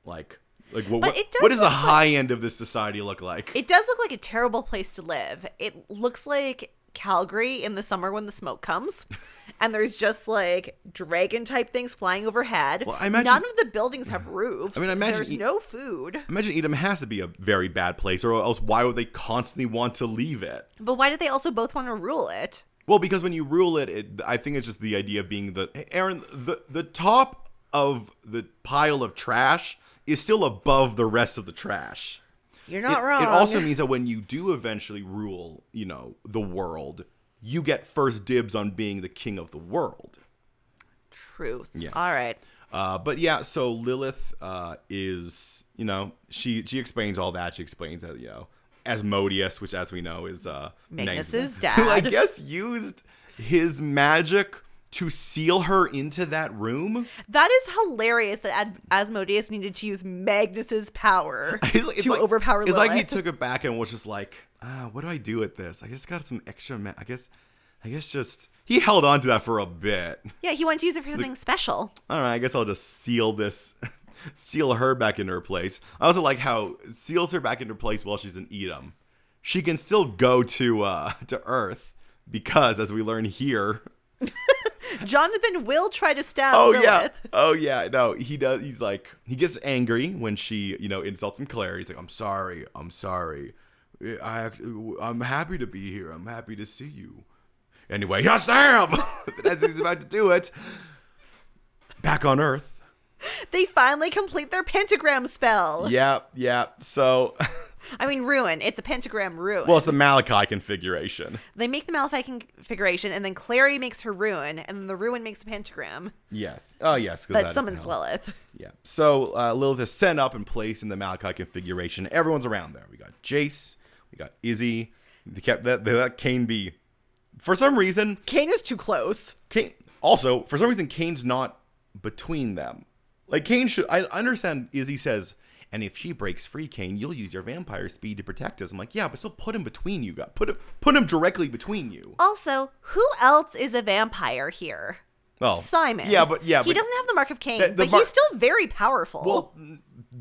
like like what what, does what does the like- high end of this society look like? It does look like a terrible place to live. It looks like Calgary in the summer when the smoke comes. <laughs> And there's just like dragon type things flying overhead. Well, I imagine- None of the buildings have <sighs> roofs. I mean, I imagine there's e- no food. Imagine Edom has to be a very bad place, or else why would they constantly want to leave it? But why do they also both want to rule it? Well, because when you rule it, it I think it's just the idea of being the Aaron, the the top of the pile of trash is still above the rest of the trash. You're not it, wrong. It also <laughs> means that when you do eventually rule, you know, the world, you get first dibs on being the king of the world. truth. Yes. All right. Uh, but yeah, so Lilith uh, is, you know, she she explains all that. She explains that, you know, Asmodeus, which as we know is uh, Magnus's Magnus- <laughs> who I guess used his magic to seal her into that room. That is hilarious that Ad- Asmodeus needed to use Magnus's power <laughs> It's like- it's to like- overpower It's Lilith. like he took it back and was just like, ah, what do I do with this? I just got some extra. Ma- I guess, I guess just he held on to that for a bit. yeah, he wanted to use it for something special. all right, I guess I'll just seal this, <laughs> seal her back into her place. I also like how seals her back into place while she's in Edom. She can still go to uh, to Earth because, as we learn here, <laughs> Jonathan will try to stab oh Lilith. yeah, <laughs> oh yeah, no, he does. He's like he gets angry when she, you know, insults him. Clary, he's like, I'm sorry, I'm sorry. I, I'm happy to be here. I'm happy to see you. Anyway, yes, damn. <laughs> As he's about to do it, back on Earth. They finally complete their pentagram spell. Yeah, yeah. So, <laughs> I mean, rune. It's a pentagram rune. well, it's the Malachi configuration. they make the Malachi configuration, and then Clary makes her rune, and then the rune makes a pentagram Yes. Oh, yes. that that summons. Lilith. <laughs> Yeah. So uh, Lilith is sent up and placed in the Malachi configuration. Everyone's around there. We got Jace. We got Izzy. They kept that. They let Cain be. For some reason, Cain is too close. Cain. Also, for some reason, Cain's not between them. Like Cain should. I understand. Izzy says, and if she breaks free, Cain, you'll use your vampire speed to protect us. I'm like, yeah, but still put him between you. guys. Put him. Put him directly between you. Also, who else is a vampire here? Well, Simon. Yeah, but yeah, he but, doesn't have the mark of Cain, The- the but mar- he's still very powerful. Well,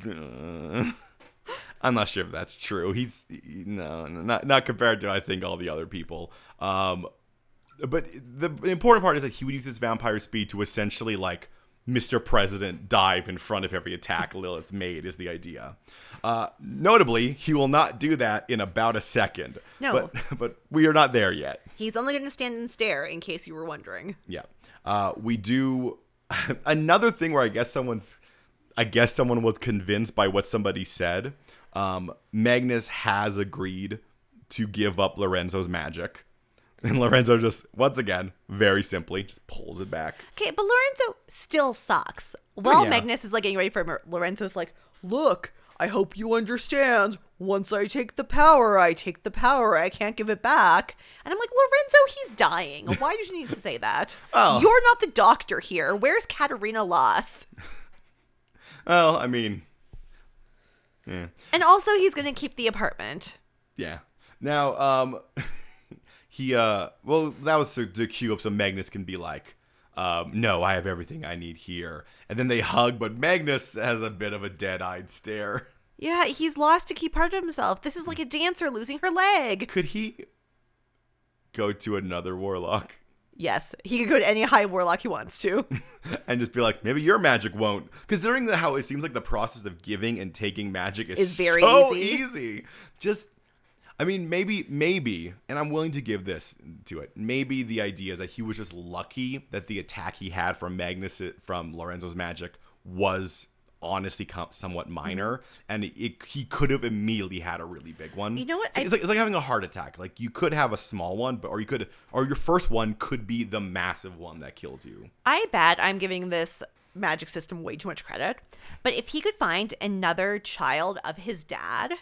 <laughs> I'm not sure if that's true. He's no, no, not not compared to I think all the other people. Um, but the, the important part is that he would use his vampire speed to essentially like Mr. President dive in front of every attack <laughs> Lilith made is the idea. Uh, notably, he will not do that in about a second. No. but <laughs> but we are not there yet. he's only going to stand and stare, in case you were wondering. Yeah. Uh, we do <laughs> another thing where I guess someone's I guess someone was convinced by what somebody said. Um, Magnus has agreed to give up Lorenzo's magic. <laughs> And Lorenzo just once again, very simply, just pulls it back. Okay, but Lorenzo still sucks. While yeah. Magnus is like getting ready for him, Lorenzo's like, "Look, I hope you understand. Once I take the power, I take the power. I can't give it back." And I'm like, "Lorenzo, he's dying. Why did you need to say that? <laughs> Oh. You're not the doctor here. Where's Catarina Loss?" <laughs> Well, I mean, yeah, And also, he's gonna keep the apartment. yeah. Now, um, he uh, well, that was to, to cue up so Magnus can be like, um, no, I have everything I need here. And then they hug, but Magnus has a bit of a dead-eyed stare. Yeah, he's lost a key part of himself. This is like a dancer losing her leg. Could he go to another warlock Yes, he could go to any high warlock he wants to. <laughs> and just be like, maybe your magic won't? Considering the, how it seems like the process of giving and taking magic is, Is very so easy. easy. Just, I mean, maybe, maybe, and I'm willing to give this to it. Maybe the idea is that he was just lucky that the attack he had from Magnus from Lorenzo's magic was honestly somewhat mm-hmm. minor, and it, he could have immediately had a really big one. You know what? It's, like- it's like it's like having a heart attack. Like you could have a small one, but or you could, or your first one could be the massive one that kills you. I bet I'm giving this magic system way too much credit. But if he could find another child of his dad,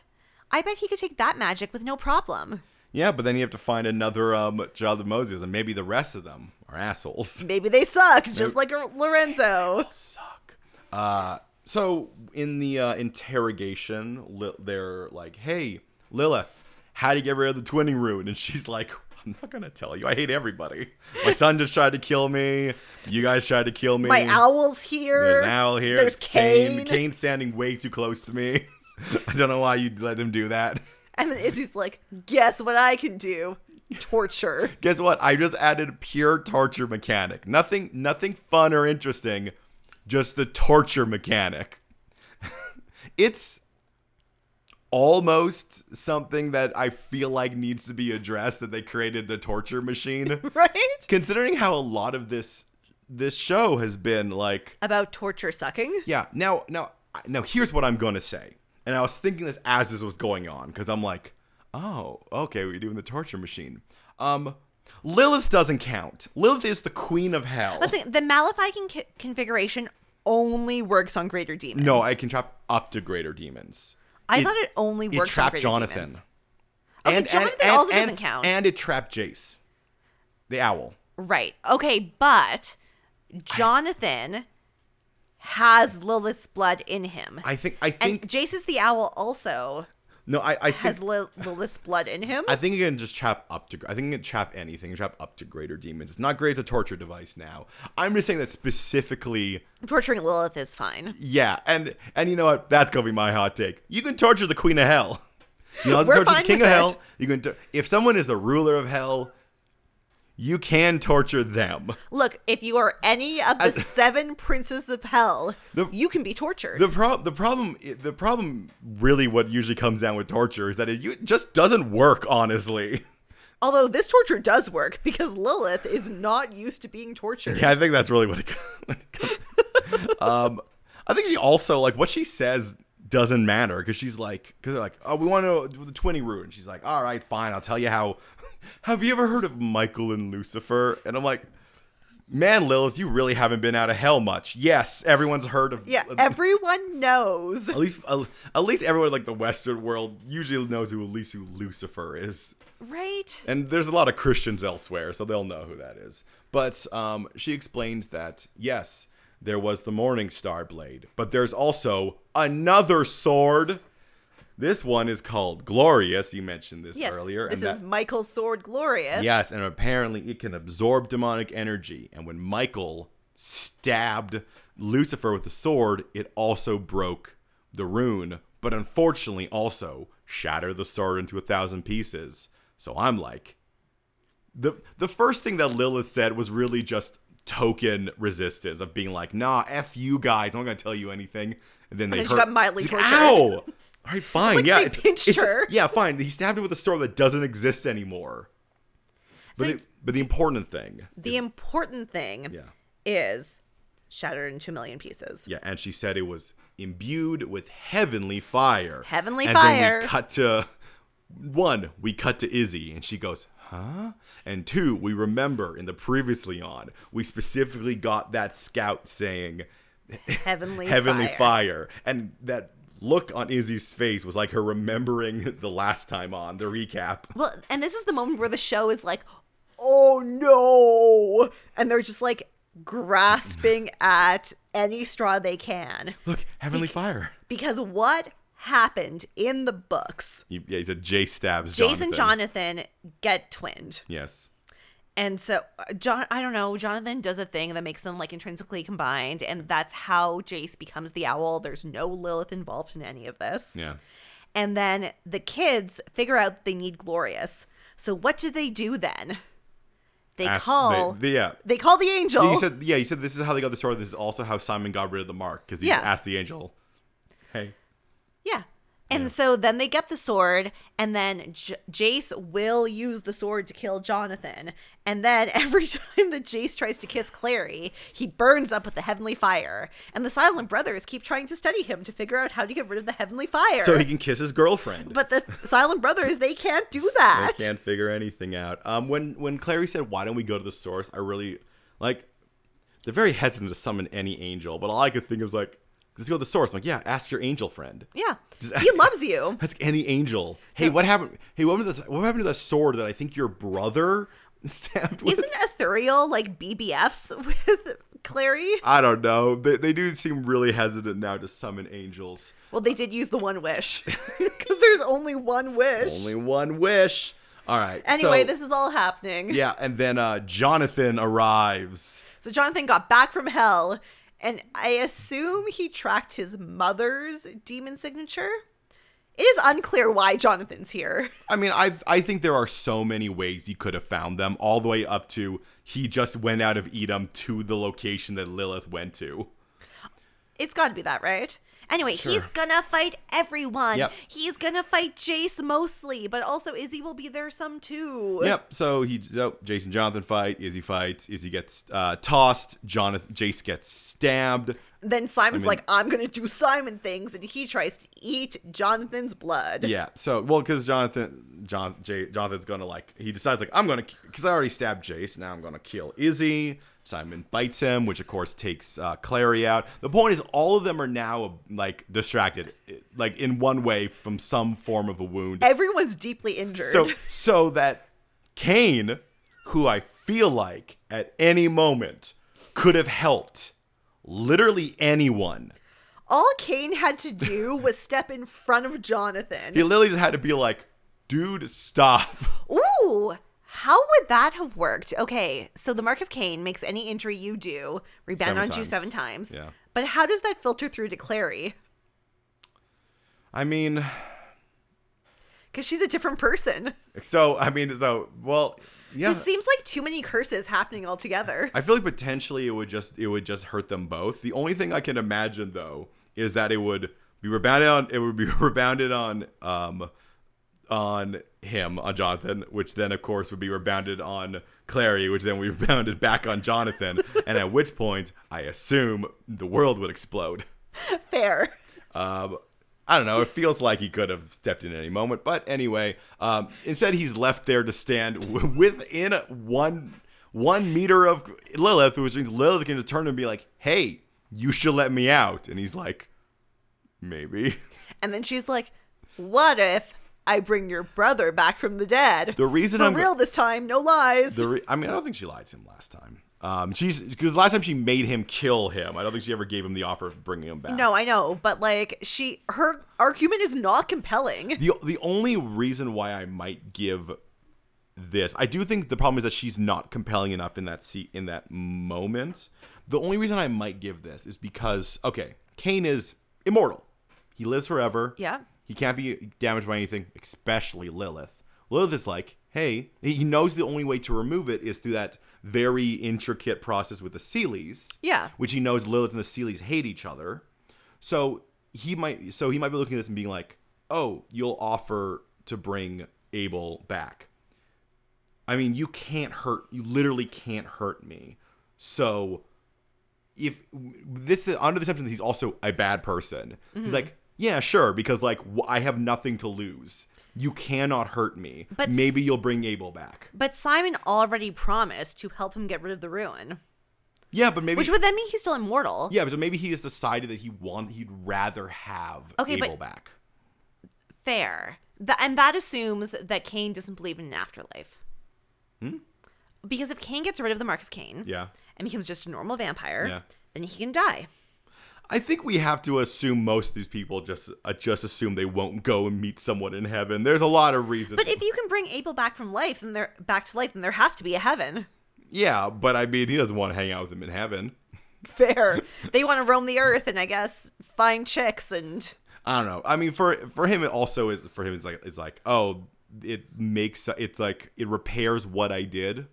I bet he could take that magic with no problem. Yeah, but then you have to find another um, child of Asmodeus, and maybe the rest of them are assholes. <laughs> Maybe they suck, just like Lorenzo. Suck. Uh, so in the uh, interrogation, Li- they're like, "Hey, Lilith, how do you get rid of the twinning rune?" And she's like, I'm not gonna tell you. I hate everybody. My son just tried to kill me. You guys tried to kill me. My owl's here. There's an owl here. There's It's. Cain. Cain's standing way too close to me. <laughs> I don't know why you'd let them do that. And then Izzy's like, guess what I can do? Torture. Guess what? I just added pure torture mechanic. Nothing nothing fun or interesting. Just the torture mechanic. <laughs> it's almost something that I feel like needs to be addressed that they created the torture machine. <laughs> Right? Considering how a lot of this this show has been like About torture sucking. Yeah. Now, now, now. Here's what I'm going to say. And I was thinking this as this was going on because I'm like, oh, okay, we're doing the torture machine. Um, Lilith doesn't count. Lilith is the queen of hell. Let's see, the co- configuration only works on greater demons. no, I can trap up to greater demons. I it- thought it only worked on trapped greater Jonathan. demons. Okay, Jonathan and, also and- doesn't count. And it trapped Jace, the owl. Right. Okay, but Jonathan has Lilith's blood in him. I think. I and think. Jace is the owl also no, I. I think. has Lil- Lilith's blood in him. I think you can just trap up to. I think you can trap anything. Trap up to greater demons. It's not great as a torture device now. I'm just saying that specifically. Torturing Lilith is fine. Yeah, and and you know what? That's gonna be my hot take. You can torture the queen of hell. You know, how to We're torture the king of it. hell. You can. tor- If someone is the ruler of hell, you can torture them. Look, if you are any of the seven princes of hell, The- you can be tortured. The prob the problem the problem really what usually comes down with torture is that it you- just doesn't work. Honestly, Although this torture does work because Lilith is not used to being tortured. yeah, I think that's really what it. <laughs> What it comes. <laughs> um, I think she also like what she says doesn't matter because she's like because they're like oh we want to do the twinny root and she's like all right fine I'll tell you how. <laughs> Have you ever heard of Michael and Lucifer? And I'm like. Man, Lilith, you really haven't been out of hell much. Yes, everyone's heard of. Yeah, <laughs> everyone knows. At least, at least everyone like the Western world usually knows who at least who Lucifer is, Right? and there's a lot of Christians elsewhere, so they'll know who that is. But um, she explains that yes, there was the Morning Star blade, but there's also another sword. This one is called Glorious. You mentioned this Yes. earlier, this and is that- Michael's sword glorious. Yes, and apparently it can absorb demonic energy. And when Michael stabbed Lucifer with the sword, it also broke the rune, but unfortunately also shattered the sword into a thousand pieces. So I'm like, the the first thing that Lilith said was really just token resistance of being like, nah, f you guys, I'm not gonna tell you anything. And then they then hurt- got mildly like, tortured. Ow! <laughs> All right, fine. Like, yeah, they it's- pinched it's- her. Yeah, fine. He stabbed her with a sword that doesn't exist anymore. But, So- the, but the important thing, The important thing yeah, is shattered into a million pieces. yeah, and she said it was imbued with heavenly fire. Heavenly and fire. Then we cut to one. We cut to Izzy, and she goes, "Huh?" And two, we remember in the previously on, we specifically got that scout saying, <laughs> Heavenly, "Heavenly fire. fire," and that look on Izzy's face was like her remembering the last time on the recap. Well, and this is the moment where the show is like, oh no. And they're just like grasping <laughs> at any straw they can. Look, heavenly fire. Because what happened in the books? He, yeah, he said Jay stabs Jason and Jonathan. Jonathan get twinned. Yes. And so, uh, John, I don't know, Jonathan does a thing that makes them like intrinsically combined. And that's how Jace becomes the owl. There's no Lilith involved in any of this. Yeah. And then the kids figure out that they need Glorious. So what do they do then? They Ask- call they- they- yeah. they call the angel. You said yeah. You said this is how they got the sword. This is also how Simon got rid of the mark because he Yeah. asked the angel, "Hey, yeah. And so then they get the sword, and then J- Jace will use the sword to kill Jonathan. And then <laughs> every time that Jace tries to kiss Clary, he burns up with the heavenly fire. And the Silent Brothers keep trying to study him to figure out how to get rid of the heavenly fire. so he can kiss his girlfriend." but the <laughs> Silent Brothers, they can't do that. they can't figure anything out. Um, when when Clary said, "Why don't we go to the source?" I really like. They're very hesitant to summon any angel, but all I could think of was like, "Let's go to the source." I'm like, yeah, ask your angel friend. Yeah. He <laughs> loves you. Ask any angel. Hey, what happened? Hey, what happened to the, what happened to the sword that I think your brother <laughs> stabbed with? Isn't Ithuriel like BBFs <laughs> with Clary? I don't know. They, they do seem really hesitant now to summon angels. Well, they did use the one wish because there's only one wish. Only one wish. All right. Anyway, so- this is all happening. Yeah, and then uh, Jonathan arrives. So Jonathan got back from hell, and I assume he tracked his mother's demon signature. It is unclear why Jonathan's here. <laughs> I mean, I I think there are so many ways he could have found them, all the way up to he just went out of Edom to the location that Lilith went to. It's got to be that, right? Anyway, he's gonna fight everyone. Yep. He's gonna fight Jace mostly, but also Izzy will be there some too. Yep. So he, so Jason Jonathan fight. Izzy fights. Izzy gets uh, tossed. Jonathan, Jace gets stabbed. Then Simon's I mean- like, I'm gonna do Simon things, and he tries to eat Jonathan's blood. Yeah. So well, because Jonathan, John, Jay, Jonathan's gonna like he decides like I'm gonna because I already stabbed Jace. Now I'm gonna kill Izzy. Simon bites him, which of course takes uh, Clary out. The point is, all of them are now like distracted, like in one way from some form of a wound. Everyone's deeply injured. So so that Cain, who I feel like at any moment could have helped literally anyone. all Cain had to do was step in front of Jonathan. He literally just had to be like, dude, stop. Ooh, how would that have worked? Okay, so the mark of Cain makes any injury you do rebound Seven onto you seven times. Yeah. But how does that filter through to Clary? I mean, Because she's a different person. so I mean, so well, yeah. It seems like too many curses happening all together. I feel like potentially it would just it would just hurt them both. The only thing I can imagine though is that it would be rebounded on it would be <laughs> rebounded on um on him on Jonathan, which then of course would be rebounded on Clary, which then be <laughs> rebounded back on Jonathan, and at which point I assume the world would explode. Fair. Um, I don't know. It feels like he could have stepped in at any moment, but anyway, um, instead he's left there to stand w- within one one meter of Lilith, which means Lilith can just turn and be like, "Hey, you should let me out," and he's like, "Maybe." And then she's like, What if I bring your brother back from the dead? The reason For I'm real this time, no lies. the re- I mean, I don't think she lied to him last time. Um, she's because last time she made him kill him. I don't think she ever gave him the offer of bringing him back. no, I know, but like she her argument is not compelling. The the only reason why I might give this, I do think the problem is that she's not compelling enough in that seat in that moment. The only reason I might give this is because okay, Cain is immortal. He lives forever. Yeah. He can't be damaged by anything, especially Lilith. Lilith is like, hey, he knows the only way to remove it is through that very intricate process with the Seelies. Yeah. Which he knows Lilith and the Seelies hate each other. So he might so he might be looking at this and being like, "Oh, you'll offer to bring Abel back." I mean, you can't hurt. You literally can't hurt me. So if this under the assumption that he's also a bad person, Mm-hmm. he's like, "Yeah, sure," because like I have nothing to lose. You cannot hurt me. But maybe you'll bring Abel back. But Simon already promised to help him get rid of the rune. Yeah, but maybe Which would then mean he's still immortal. yeah, but maybe he has decided that he want he'd rather have Okay, but- Abel back. Fair. Th- and that assumes that Cain doesn't believe in an afterlife. Because if Cain gets rid of the mark of Cain Hmm? Yeah. and becomes just a normal vampire, Yeah. then he can die. I think we have to assume most of these people just uh, just assume they won't go and meet someone in heaven. There's a lot of reasons. But if you can bring Abel back from life, then there back to life, then there has to be a heaven. yeah, but I mean, he doesn't want to hang out with him in heaven. Fair. <laughs> they want to roam the earth and I guess find chicks and I don't know. I mean, for for him, it also is for him. It's like it's like oh, it makes it's like it repairs what I did.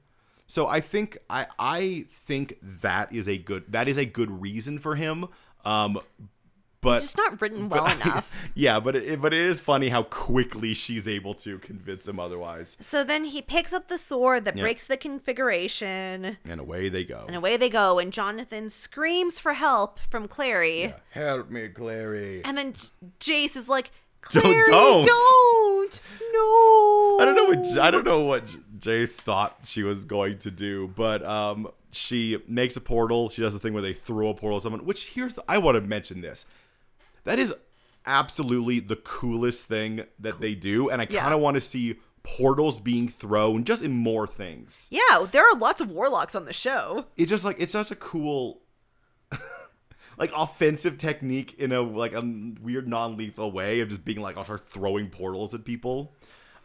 So I think I I think that is a good that is a good reason for him. Um, but it's just not written well <laughs> enough. yeah, but it, but it is funny how quickly she's able to convince him otherwise. So then he picks up the sword that Yeah. breaks the configuration, And away they go. and away they go. And Jonathan screams for help from Clary. Help me, Clary. And then Jace is like, <laughs> Don't- Clary, don't." don't, no. I don't know what I don't know what Jace thought she was going to do, but um, she makes a portal. She does the thing where they throw a portal at someone. Which here's the, I want to mention this. That is absolutely the coolest thing that they do, and I kind of want to see portals being thrown just in more things. Yeah, there are lots of warlocks on the show. It's just like it's such a cool. <laughs> like offensive technique in a like a weird non-lethal way of just being like I'll start throwing portals at people.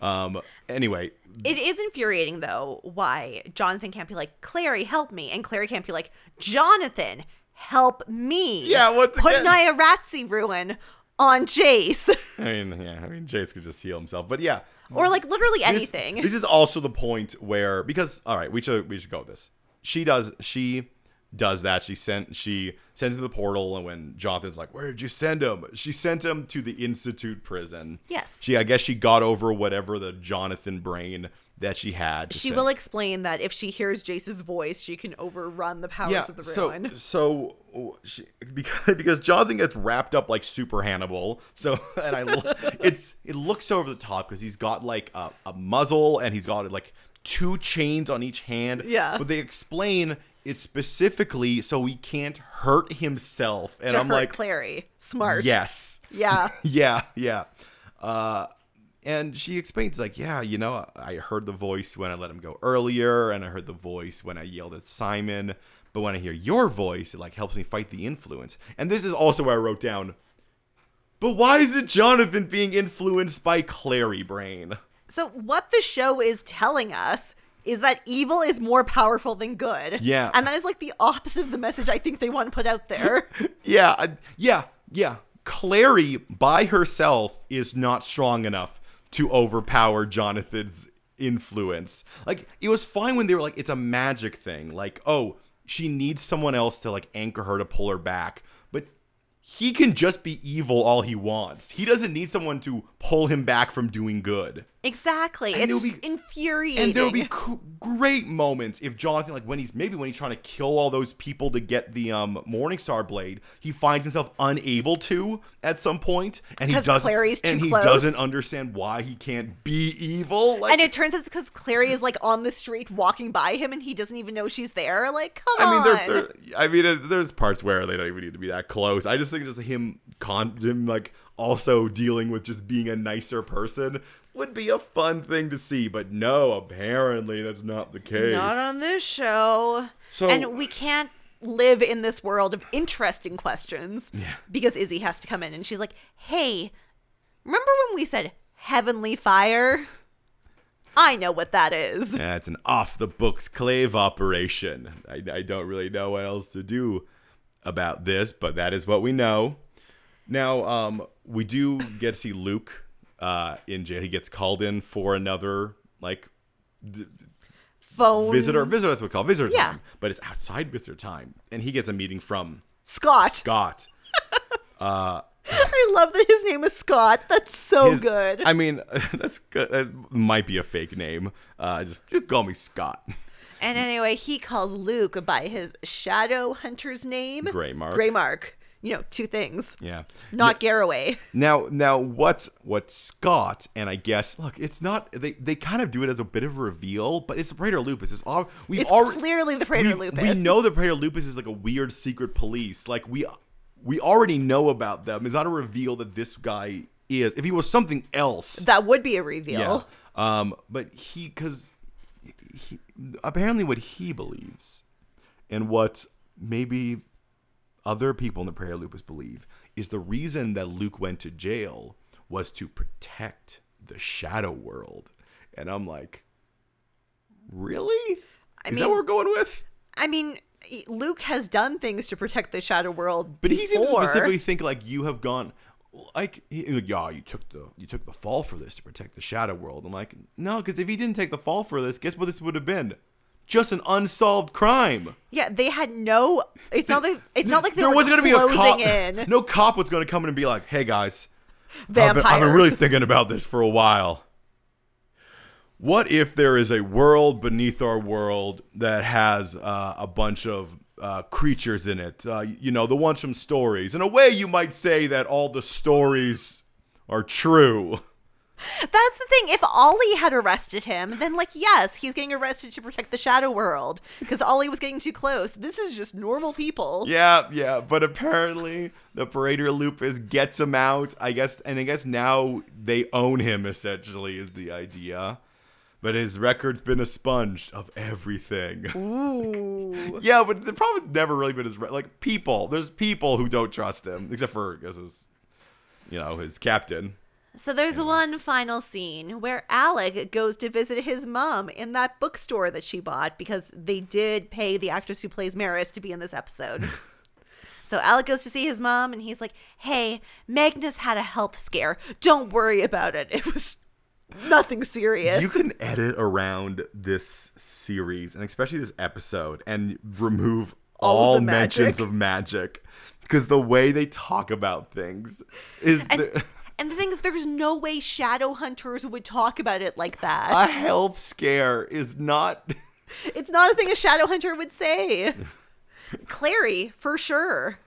Um. Anyway, It is infuriating though why Jonathan can't be like, Clary, help me. And Clary can't be like, Jonathan, help me. Yeah, once Put again- an iratze rune on Jace. <laughs> I mean, yeah, I mean, Jace could just heal himself, but yeah, or like literally this- anything. This, is also the point where because all right, we should we should go with this. She does she does that. She sent she sends him to the portal, and when Jonathan's like, "Where did you send him?" She sent him to the Institute prison. Yes. She I guess she got over whatever the Jonathan brain that she had. she send- will explain that if she hears Jace's voice, she can overrun the powers yeah, of the so rune. <laughs> so she, because because Jonathan gets wrapped up like Super Hannibal. So <laughs> and I <laughs> it's it looks over the top because he's got like a, a muzzle and he's got like two chains on each hand. Yeah. but they explain it's specifically so he can't hurt himself. And to I'm like, Clary. Smart. yes, Yeah. <laughs> yeah, yeah. Uh, and she explains like, yeah, you know, I heard the voice when I let him go earlier, and I heard the voice when I yelled at Simon. But when I hear your voice, it like helps me fight the influence. And this is also where I wrote down. But why is it Jonathan being influenced by Clary Brain? So what the show is telling us is that evil is more powerful than good. Yeah. And that is like the opposite of the message I think they want to put out there. <laughs> Yeah, uh, yeah, yeah. Clary by herself is not strong enough to overpower Jonathan's influence. Like it was fine when they were like it's a magic thing. Like, oh, she needs someone else to like anchor her to pull her back. But he can just be evil all he wants. He doesn't need someone to pull him back from doing good. exactly. And it's be- infuriating. And there will be co- great moments if Jonathan, like when he's maybe when he's trying to kill all those people to get the um Morningstar blade, he finds himself unable to at some point, and he doesn't. Clary's too and he close. doesn't understand why he can't be evil. Like, and it turns out it's because Clary is like on the street walking by him and he doesn't even know she's there. Like, come I mean, on. there, there, I mean, there's parts where they don't even need to be that close. I just think it's just him, con, him like also dealing with just being a nicer person would be a fun thing to see. But no, apparently that's not the case. Not on this show. So- and we can't live in this world of interesting questions. Yeah. Because Izzy has to come in and she's like, hey, remember when we said heavenly fire? I know what that is. Yeah, it's an off the books clave operation. I, I don't really know what else to do about this, but that is what we know. Now, um, we do get to see Luke uh, in jail. He gets called in for another like Phone. visitor. Visitor, that's what we call it, visitor Yeah. time, but it's outside visitor time, and he gets a meeting from Scott. Scott. <laughs> I love that his name is Scott. That's so His- good. I mean, <laughs> that's good. That might be a fake name. Uh, just, just call me Scott. And anyway, he calls Luke by his shadow hunter's name. Graymark. Graymark. You know, two things. Yeah. Not Garroway. Now, now, what what Scott and I guess look, it's not they they kind of do it as a bit of a reveal, but it's the Praetor Lupus. It's all we've It's already clearly the Praetor we, Lupus. We know that Praetor Lupus is like a weird secret police. Like we we already know about them. It's not a reveal that this guy is. If he was something else, That would be a reveal. yeah. Um, but he because he apparently what he believes and what maybe other people in the Praetor Lupus believe is the reason that Luke went to jail was to protect the shadow world. And I'm like, really? I is that mean- what we're going with? I mean, Luke has done things to protect the Shadow World But he seems to specifically think like you have gone like, yeah, you took the you took the fall for this to protect the shadow world. I'm like, no, because if he didn't take the fall for this, guess what this would have been? Just an unsolved crime. Yeah, they had no. It's not like it's not like they there were wasn't gonna be a cop. in No cop was gonna come in and be like, hey guys, I've been, I've been really thinking about this for a while. What if there is a world beneath our world that has uh, a bunch of uh, creatures in it? Uh, you know, the ones from stories. In a way, you might say that all the stories are true. That's the thing. If Ollie had arrested him, then like yes, he's getting arrested to protect the Shadow World because Ollie was getting too close. This is just normal people. Yeah, yeah, but apparently the Praetor Lupus gets him out. I guess, and I guess now they own him. Essentially, is the idea. But his record's been expunged of everything. Ooh. <laughs> yeah, but the problem has never really been his re- like people. There's people who don't trust him, except for I guess his, you know, his captain. So there's one final scene where Alec goes to visit his mom in that bookstore that she bought because they did pay the actress who plays Maryse to be in this episode. <laughs> so Alec goes to see his mom and he's like, "Hey, Magnus had a health scare. Don't worry about it. It was nothing serious." You can edit around this series and especially this episode and remove All all, mentions of magic because the way they talk about things is and, the, <laughs> and the thing is, there's no way shadow hunters would talk about it like that. a health scare is not. <laughs> it's not a thing a shadow hunter would say. Clary, for sure.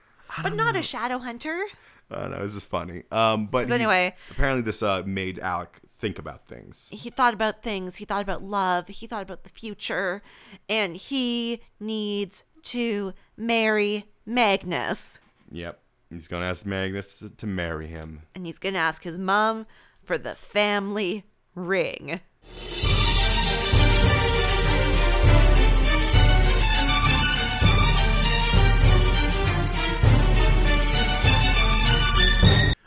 But not a shadow hunter. I don't know. It's just funny. Um, but anyway- apparently this uh, made Alec think about things. he thought about things. He thought about love. He thought about the future. And he needs to marry Magnus. Yep. He's gonna ask Magnus to, to marry him. And he's going to ask his mom for the family ring.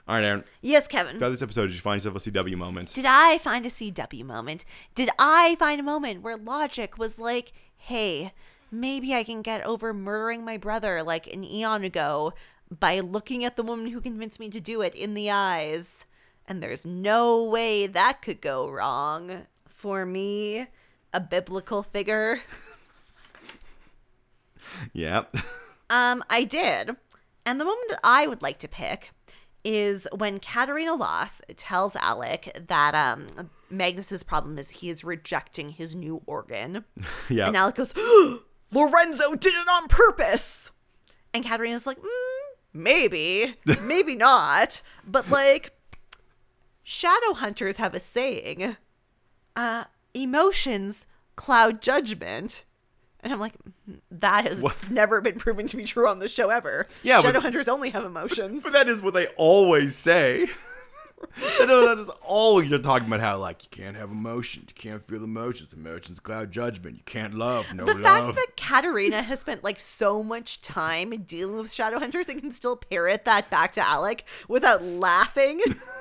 All right, Aaron. Yes, Kevin. Throughout this episode, did you find yourself a CW moment? Did I find a CW moment? Did I find a moment where logic was like, hey, maybe I can get over murdering my brother like an eon ago by looking at the woman who convinced me to do it in the eyes? And there's no way that could go wrong. For me, a biblical figure. <laughs> Yep. <laughs> Um, I did. And the moment that I would like to pick is when Catarina Loss tells Alec that um Magnus's problem is he is rejecting his new organ. <laughs> Yeah. And Alec goes, <gasps> Lorenzo did it on purpose. And Catarina's like, mm, maybe, maybe not. But like, shadow hunters have a saying, uh, emotions cloud judgment. And I'm like, "Mm, that has What? never been proven to be true on the show ever. Yeah, but- shadow hunters only have emotions. But that is what they always say. I know that is always you're talking about how like you can't have emotions, you can't feel emotions, emotions cloud judgment, you can't love, no the love. The fact that Catarina has spent like so much time dealing with shadow hunters and can still parrot that back to Alec without laughing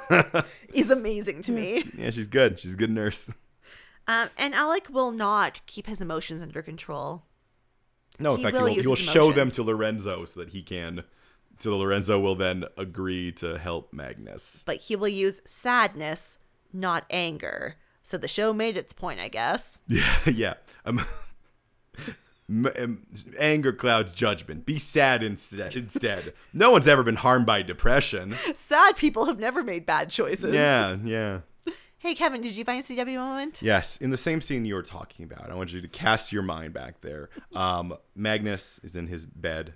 <laughs> is amazing to me. yeah, she's good. She's a good nurse. Um, and Alec will not keep his emotions under control. No, in He fact, he will, he will show them to Lorenzo so that he can. So Lorenzo will then agree to help Magnus. but he will use sadness, not anger. So the show made its point, I guess. <laughs> Yeah, yeah. Um, <laughs> um, anger clouds judgment. Be sad instead. Instead, no one's ever been harmed by depression. Sad people have never made bad choices. Yeah, yeah. Hey, Kevin, did you find a CW moment? Yes, in the same scene you were talking about, I want you to cast your mind back there. Um, Magnus is in his bed,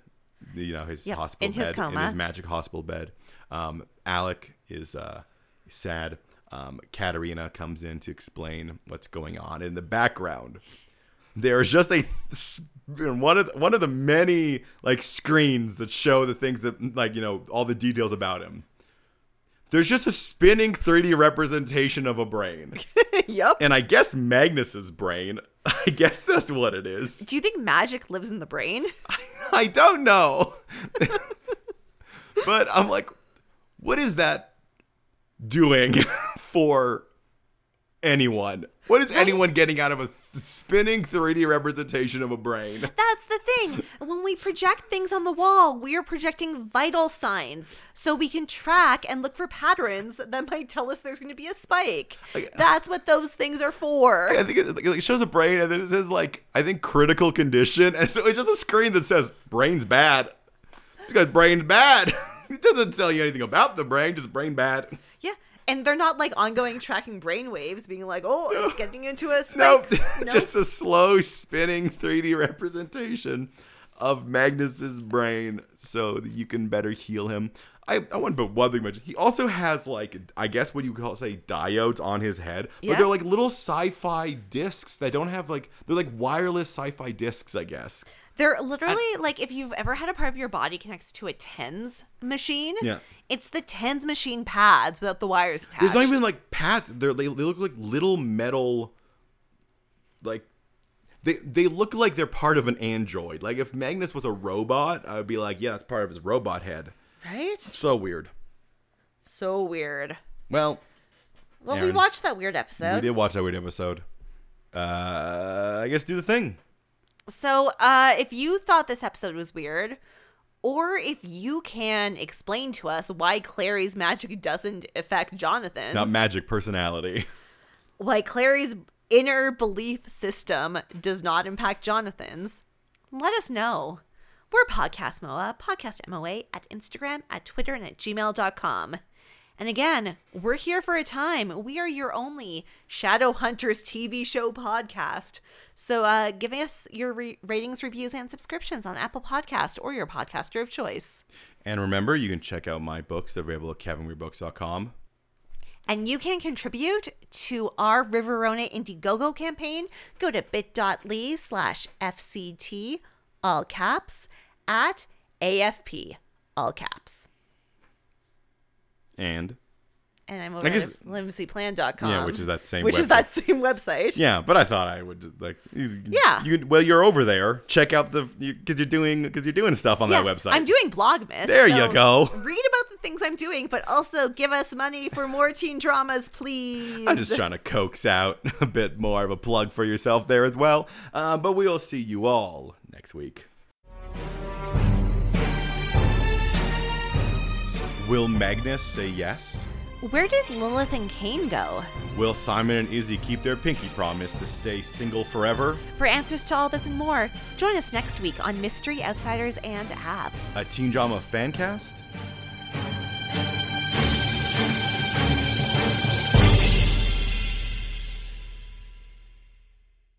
you know, his Yep, hospital in his bed, in his magic hospital bed. Um, Alec is uh, sad. Um, Catarina comes in to explain what's going on in the background. There's just a one of the, one of the many like screens that show the things that like you know all the details about him. There's just a spinning 3D representation of a brain. <laughs> yep. And I guess Magnus's brain. <laughs> I guess that's what it is. Do you think magic lives in the brain? <laughs> <laughs> I don't know. <laughs> but I'm like, what is that doing <laughs> for anyone? What is anyone getting out of a spinning 3D representation of a brain? <laughs> That's the thing. When we project things on the wall, we are projecting vital signs so we can track and look for patterns that <laughs> might tell us there's going to be a spike. That's what those things are for. I think it, it shows a brain and then it says like I think critical condition and so it's just a screen that says brain's bad. It's got brain's bad. <laughs> It doesn't tell you anything about the brain, just brain bad. And they're not like ongoing tracking brain waves, being like, oh, it's <laughs> getting into a spike. <laughs> Nope. just a slow spinning 3D representation of Magnus's brain so that you can better heal him. I, I want to put one thing mention. He also has like I guess what you call say diodes on his head, but Yeah. they're like little sci-fi discs that don't have like they're like wireless sci-fi discs, I guess. They're literally like if you've ever had a part of your body connects to a tens machine, Yeah. it's the tens machine pads without the wires attached. There's not even like pads. They're, they they look like little metal, like they they look like they're part of an android. Like if Magnus was a robot, I would be like, yeah, that's part of his robot head. right? So weird. So weird. Well, Well, we watched that weird episode. We did watch that weird episode. Uh, I guess do the thing. So, uh, if you thought this episode was weird, or if you can explain to us why Clary's magic doesn't affect Jonathan's, Not magic personality. <laughs> why Clary's inner belief system does not impact Jonathan's, let us know. We're Podcast MOA, Podcast MOA at Instagram, at Twitter, and at gmail.com. And again, we're here for a time. We are your only Shadow Hunters TV show podcast. So uh, giving us your re- ratings, reviews, and subscriptions on Apple Podcast or your podcaster of choice. And remember, you can check out my books. They're available at kevinweirdbooks.com. And you can contribute to our Riverona Indiegogo campaign. Go to bit.ly slash FCT, all caps, at AFP, all caps. And And I'm over I guess- at limseyplan.com. Yeah, which is that same Which is website. that same website. yeah, but I thought I would just, like Yeah. You well, you're over there. Check out the because you, are doing because you're doing stuff on Yeah, that website. I'm doing Blogmas. There you go. Read about the things I'm doing, but also give us money for more teen dramas, please. I'm just trying to coax out <laughs> a bit more of a plug for yourself there as well. Uh, but we'll see you all next week. Will Magnus say yes? Where did Lilith and Cain go? Will Simon and Izzy keep their pinky promise to stay single forever? For answers to all this and more, join us next week on Mystery Outsiders and Abs. A teen drama fan cast?